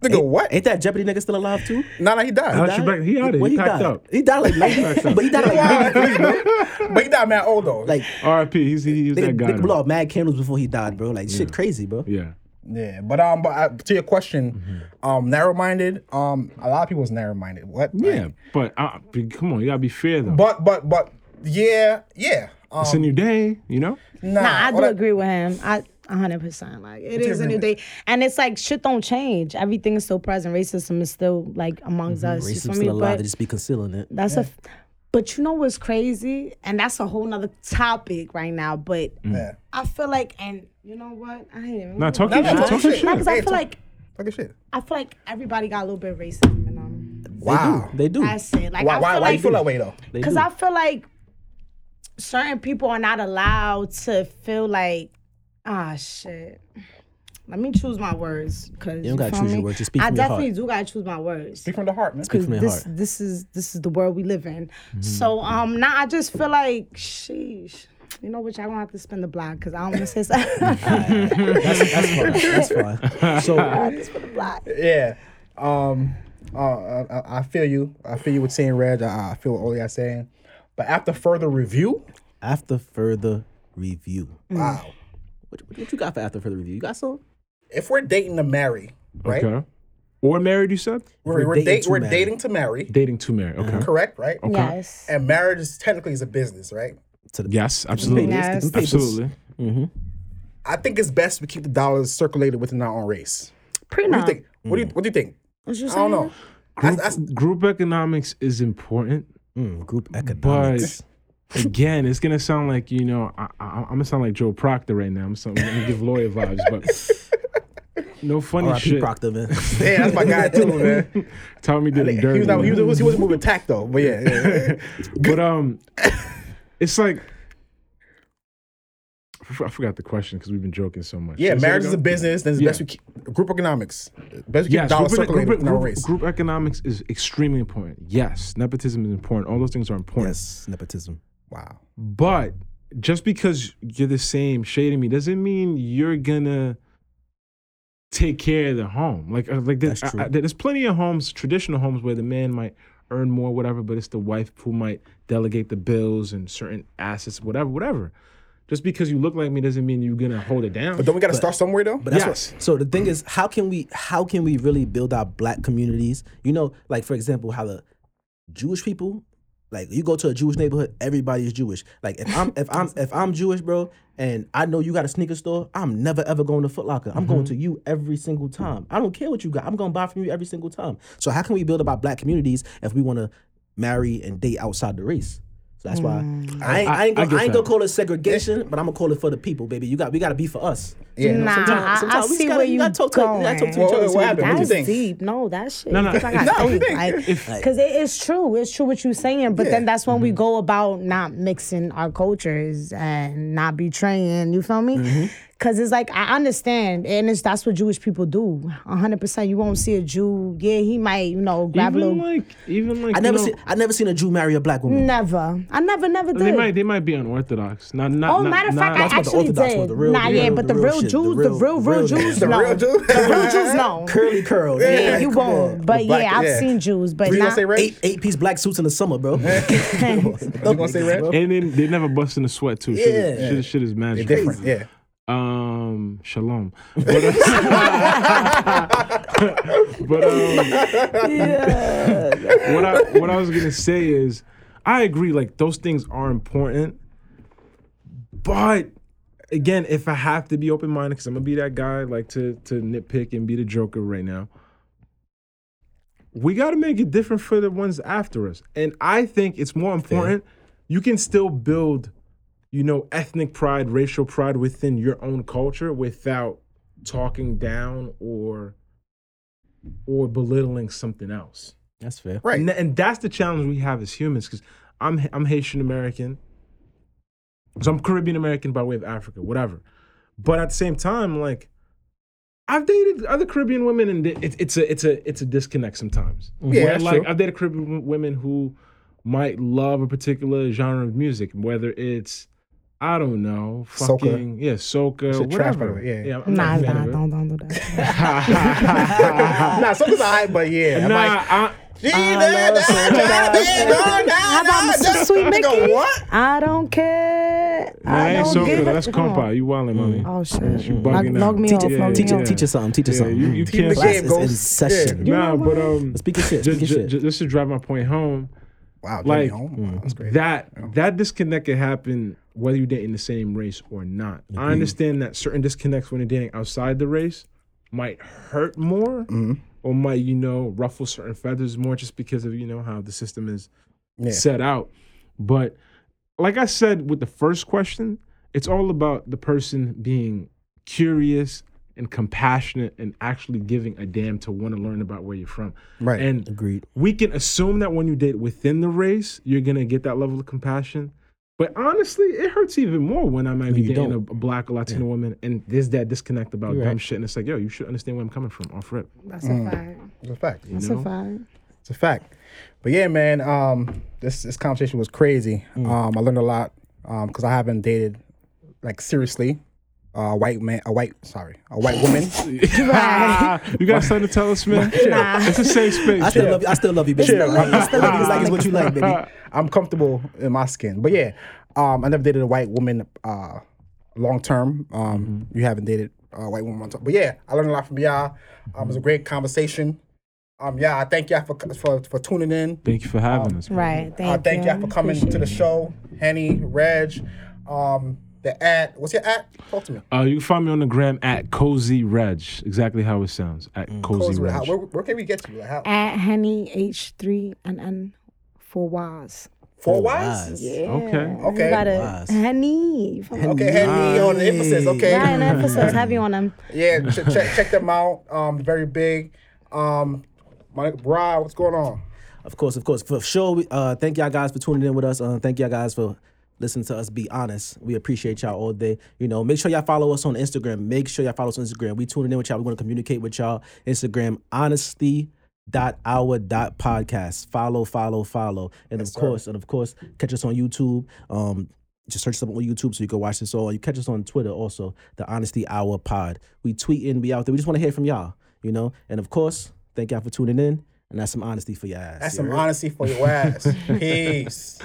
Nigga, what? Ain't that Jeopardy nigga still alive too? Nah, nah, he died. Alex Trebek, he out it. When He packed died? up. He died like 90, but he died like 93, bro. but he died mad old though. Like rip he's he was nigga, that guy nigga though. blew out mad candles before he died, bro. Like shit, crazy, bro. yeah yeah, but um, but uh, to your question, Mm-hmm. um, narrow-minded. Um, a lot of people's narrow-minded. What? yeah Like, but uh, be- come on you gotta be fair though but but but yeah, yeah. Um, it's a new day you know nah, Nah, I do all that- agree with him. I 100%. Like, it you is a new day. And it's like, shit don't change. Everything is still present. Racism is still, like, amongst mm-hmm. us. you Racism feel still me? alive. But They just be concealing it. that's a. But you know what's crazy? And that's a whole nother topic right now. But mm. Yeah. I feel like, and you know what? I ain't even. Nah, talk Nah, your nah, shit. talk Talk your your shit. Because shit. I feel talk- like Fucking shit. I feel like everybody got a little bit of racism in them. Wow. They do. That's it. Like Why? I Why? feel Why you like feel that way though? Because. I feel like certain people are not allowed to feel like, ah, shit. Let me choose my words. Cause You don't gotta choose me? your words, just speak I from your heart. definitely do gotta choose my words. Speak from the heart, man. Speak from your this heart. this is this is the world we live in. Mm-hmm. So um, now I just feel like, sheesh. You know what? Y'all gonna have to spin the block because I don't want to say something. That's, that's fine. That's fine. So spin the block. Yeah. Um. Uh, I, I feel you. I feel you with saying Reg. I, I feel what Oli is saying. But after further review, after further review, wow. What, what you got for after further review? You got some? If we're dating to marry, right? okay or married you said We're, We're we're, dating date, to we're marry. dating to marry. dating to marry okay mm-hmm. Correct, right? Okay. Yes. And marriage is technically is a business, right? To the yes absolutely Yes. Them papers. absolutely mm-hmm. I think it's best we keep the dollars circulated within our own race. Prenup. What do you think? What do you mm. What do you think? What you I don't know. saying? That's, group, group economics is important Mm, group but economics. Again, it's gonna sound like you know I, I, I'm gonna sound like Joe Proctor right now. I'm, so, I'm gonna give lawyer vibes, but no funny R.I.P. shit. Proctor, man. yeah, that's my guy too, man. Tommy did it He dirty. was, not, he, man. was, he wasn't moving tact though, but yeah, yeah. but um, it's like I forgot the question because we've been joking so much. yeah. Can you say it Marriage is a business. Then it's Yeah. best we keep group economics. Best we keep Yes, dollars group, circulated group, within our group, race. group economics is extremely important. Yes, nepotism is important. All those things are important. yes, nepotism. Wow. But just because you're the same shading me doesn't mean you're gonna take care of the home. Like, uh, like there's, That's true. I- I- there's plenty of homes, traditional homes, where the man might earn more, whatever, but it's the wife who might delegate the bills and certain assets, whatever, whatever. Just because you look like me doesn't mean you're gonna hold it down. But don't we got to start somewhere though? But that's Yes. what, so the thing is, how can we how can we really build our black communities? You know, like for example, how the Jewish people, like you go to a Jewish neighborhood, everybody is Jewish. Like if I'm if I'm if I'm Jewish, bro, and I know you got a sneaker store, I'm never ever going to Foot Locker. I'm going mm-hmm. to you every single time. I don't care what you got. I'm gonna buy from you every single time. So how can we build about black communities if we want to marry and date outside the race? So that's why Mm. I, ain't, I, I- ain't gonna, get I ain't gonna call it segregation, but I'm gonna call it for the people, baby. You got we gotta be for us. Yeah. Nah, sometimes- I, I sometimes we see gotta- where you you gotta talk to- you gotta talk to going. each What- other. what happened? What you That's think? deep. No, that shit. No, no. I gotta No, what you think. think? Like, Because it is true. It's true what you're saying. But Yeah. then that's when Mm-hmm. we go about not mixing our cultures and not betraying. You feel me? Mm-hmm. Because it's like, I understand. And it's that's what Jewish people do. 100%. You won't see a Jew. Yeah, he might, you know, grab a even little. like, even like, I never know, seen I never seen a Jew marry a black woman. Never. I never, never did. They might, they might be unorthodox. Not, not. Oh, not, matter of fact, That's I what the actually did. was, the real- nah, the yeah, but the the real real Jews, the the real- real, real real Jews, The no. real Jew? The real Jews, no. Curly curl. Yeah, you won't. on. But black- yeah, I've yeah. seen Jews, but You gonna not. say Reg? Eight eight piece black suits in the summer, bro. You gonna say Reg? and then they never bust in a sweat too. Shit, Yeah. is, shit, is- shit is magic. different. Yeah. Um, shalom. But, uh, but um, what I what I was gonna say is, I agree. Like those things are important, but again, if I have to be open minded, because I'm gonna be that guy, like to to nitpick and be the joker right now. We got to make it different for the ones after us, and I think it's more important. You can still build you know, ethnic pride, racial pride within your own culture without talking down or or belittling something else. That's fair. Right. And, th- and that's the challenge we have as humans because I'm I'm Haitian American. So I'm Caribbean American by way of Africa, whatever. But at the same time, like I've dated other Caribbean women, and it, it's a it's a it's a disconnect sometimes. Yeah, Where, that's like true. I've dated Caribbean women who might love a particular genre of music, whether it's I don't know, Soca. fucking yeah, soca, Shit trash, by the whatever. way, yeah. I'm Nah, not nah, don't, don't do that. nah, something's alright, but yeah. I'm Nah, like, I, How about Mr. Sweet Micky? Nigga, what? I don't care. nah, I I ain't don't soca. give a- That's compa. You wildin', mommy. Oh shit. You bugging log out. me Teach off. it, teach me teach us something. Teach us Yeah, something. you, you can't the say game Classes in session. Yeah. Nah, but um, Speak your shit. ju- Speak your ju- shit. ju- just to drive my point home, Wow, Like, like, home. Wow, that's great. that that disconnect can happen whether you're dating the same race or not. I understand that certain disconnects when you're dating outside the race might hurt more Mm-hmm. or might you know ruffle certain feathers more just because of you know how the system is Yeah. set out. But like I said with the first question, it's all about the person being curious and compassionate and actually giving a damn to want to learn about where you're from. Right. And Agreed. we can assume that when you date within the race, you're gonna get that level of compassion. But honestly, it hurts even more when I might be you dating a, a don't. black or Latino woman and there's that disconnect about You're dumb shit. And it's like, yo, you should understand where I'm coming from off rip. That's a fact. It's a fact. That's know? a fact. It's a fact. But yeah, man, um, this this conversation was crazy. Um, I learned a lot because I haven't dated like seriously a white man, a white sorry, a white woman. you got something to tell us, man? Nah. It's a safe space. I still love you. I still love you, baby. Chill. I still love you. Like it's what you like, baby. I'm comfortable in my skin. But yeah, um, I never dated a white woman uh, long term. Um, You haven't dated a white woman long term. But yeah, I learned a lot from y'all. Um, it was a great conversation. Um, yeah, I thank y'all for for, for tuning in. Thank you for having us. man. Right. Thank Uh, you. thank y'all for coming Appreciate to the show. Henny, Reg, um, the ad. What's your ad? Talk to me. Uh, you can find me on the gram at Cozy Reg. Exactly how it sounds. At Cozy Close with- Reg. how- where, where can we get to you? Like, how, At Henny H3 and N for Waz. four Wise. wise? Yeah. Okay. Okay. You got it. Waz. Henny. Okay, Henny on the emphasis. Okay. Right, and emphasis heavy on them. Yeah, ch- check check them out. Um, very big. Um, my bro, what's going on? Of course, of course. For sure. we- Uh, thank y'all guys for tuning in with us. Uh, thank y'all guys for listening to us be honest. We appreciate y'all all day. You know, make sure y'all follow us on Instagram. Make sure y'all follow us on Instagram. We tuning in with y'all. We want to communicate with y'all. Instagram honesty dot hour dot podcast. Follow, follow, follow. And of sir. course, and of course, catch us on YouTube. Um, just search something on YouTube so you can watch this all. You catch us on Twitter also, the Honesty Hour Pod. We tweeting, we out there. We just want to hear from y'all, you know. And of course, thank y'all for tuning in. And that's some honesty for your ass. That's some heard? honesty for your ass. Peace.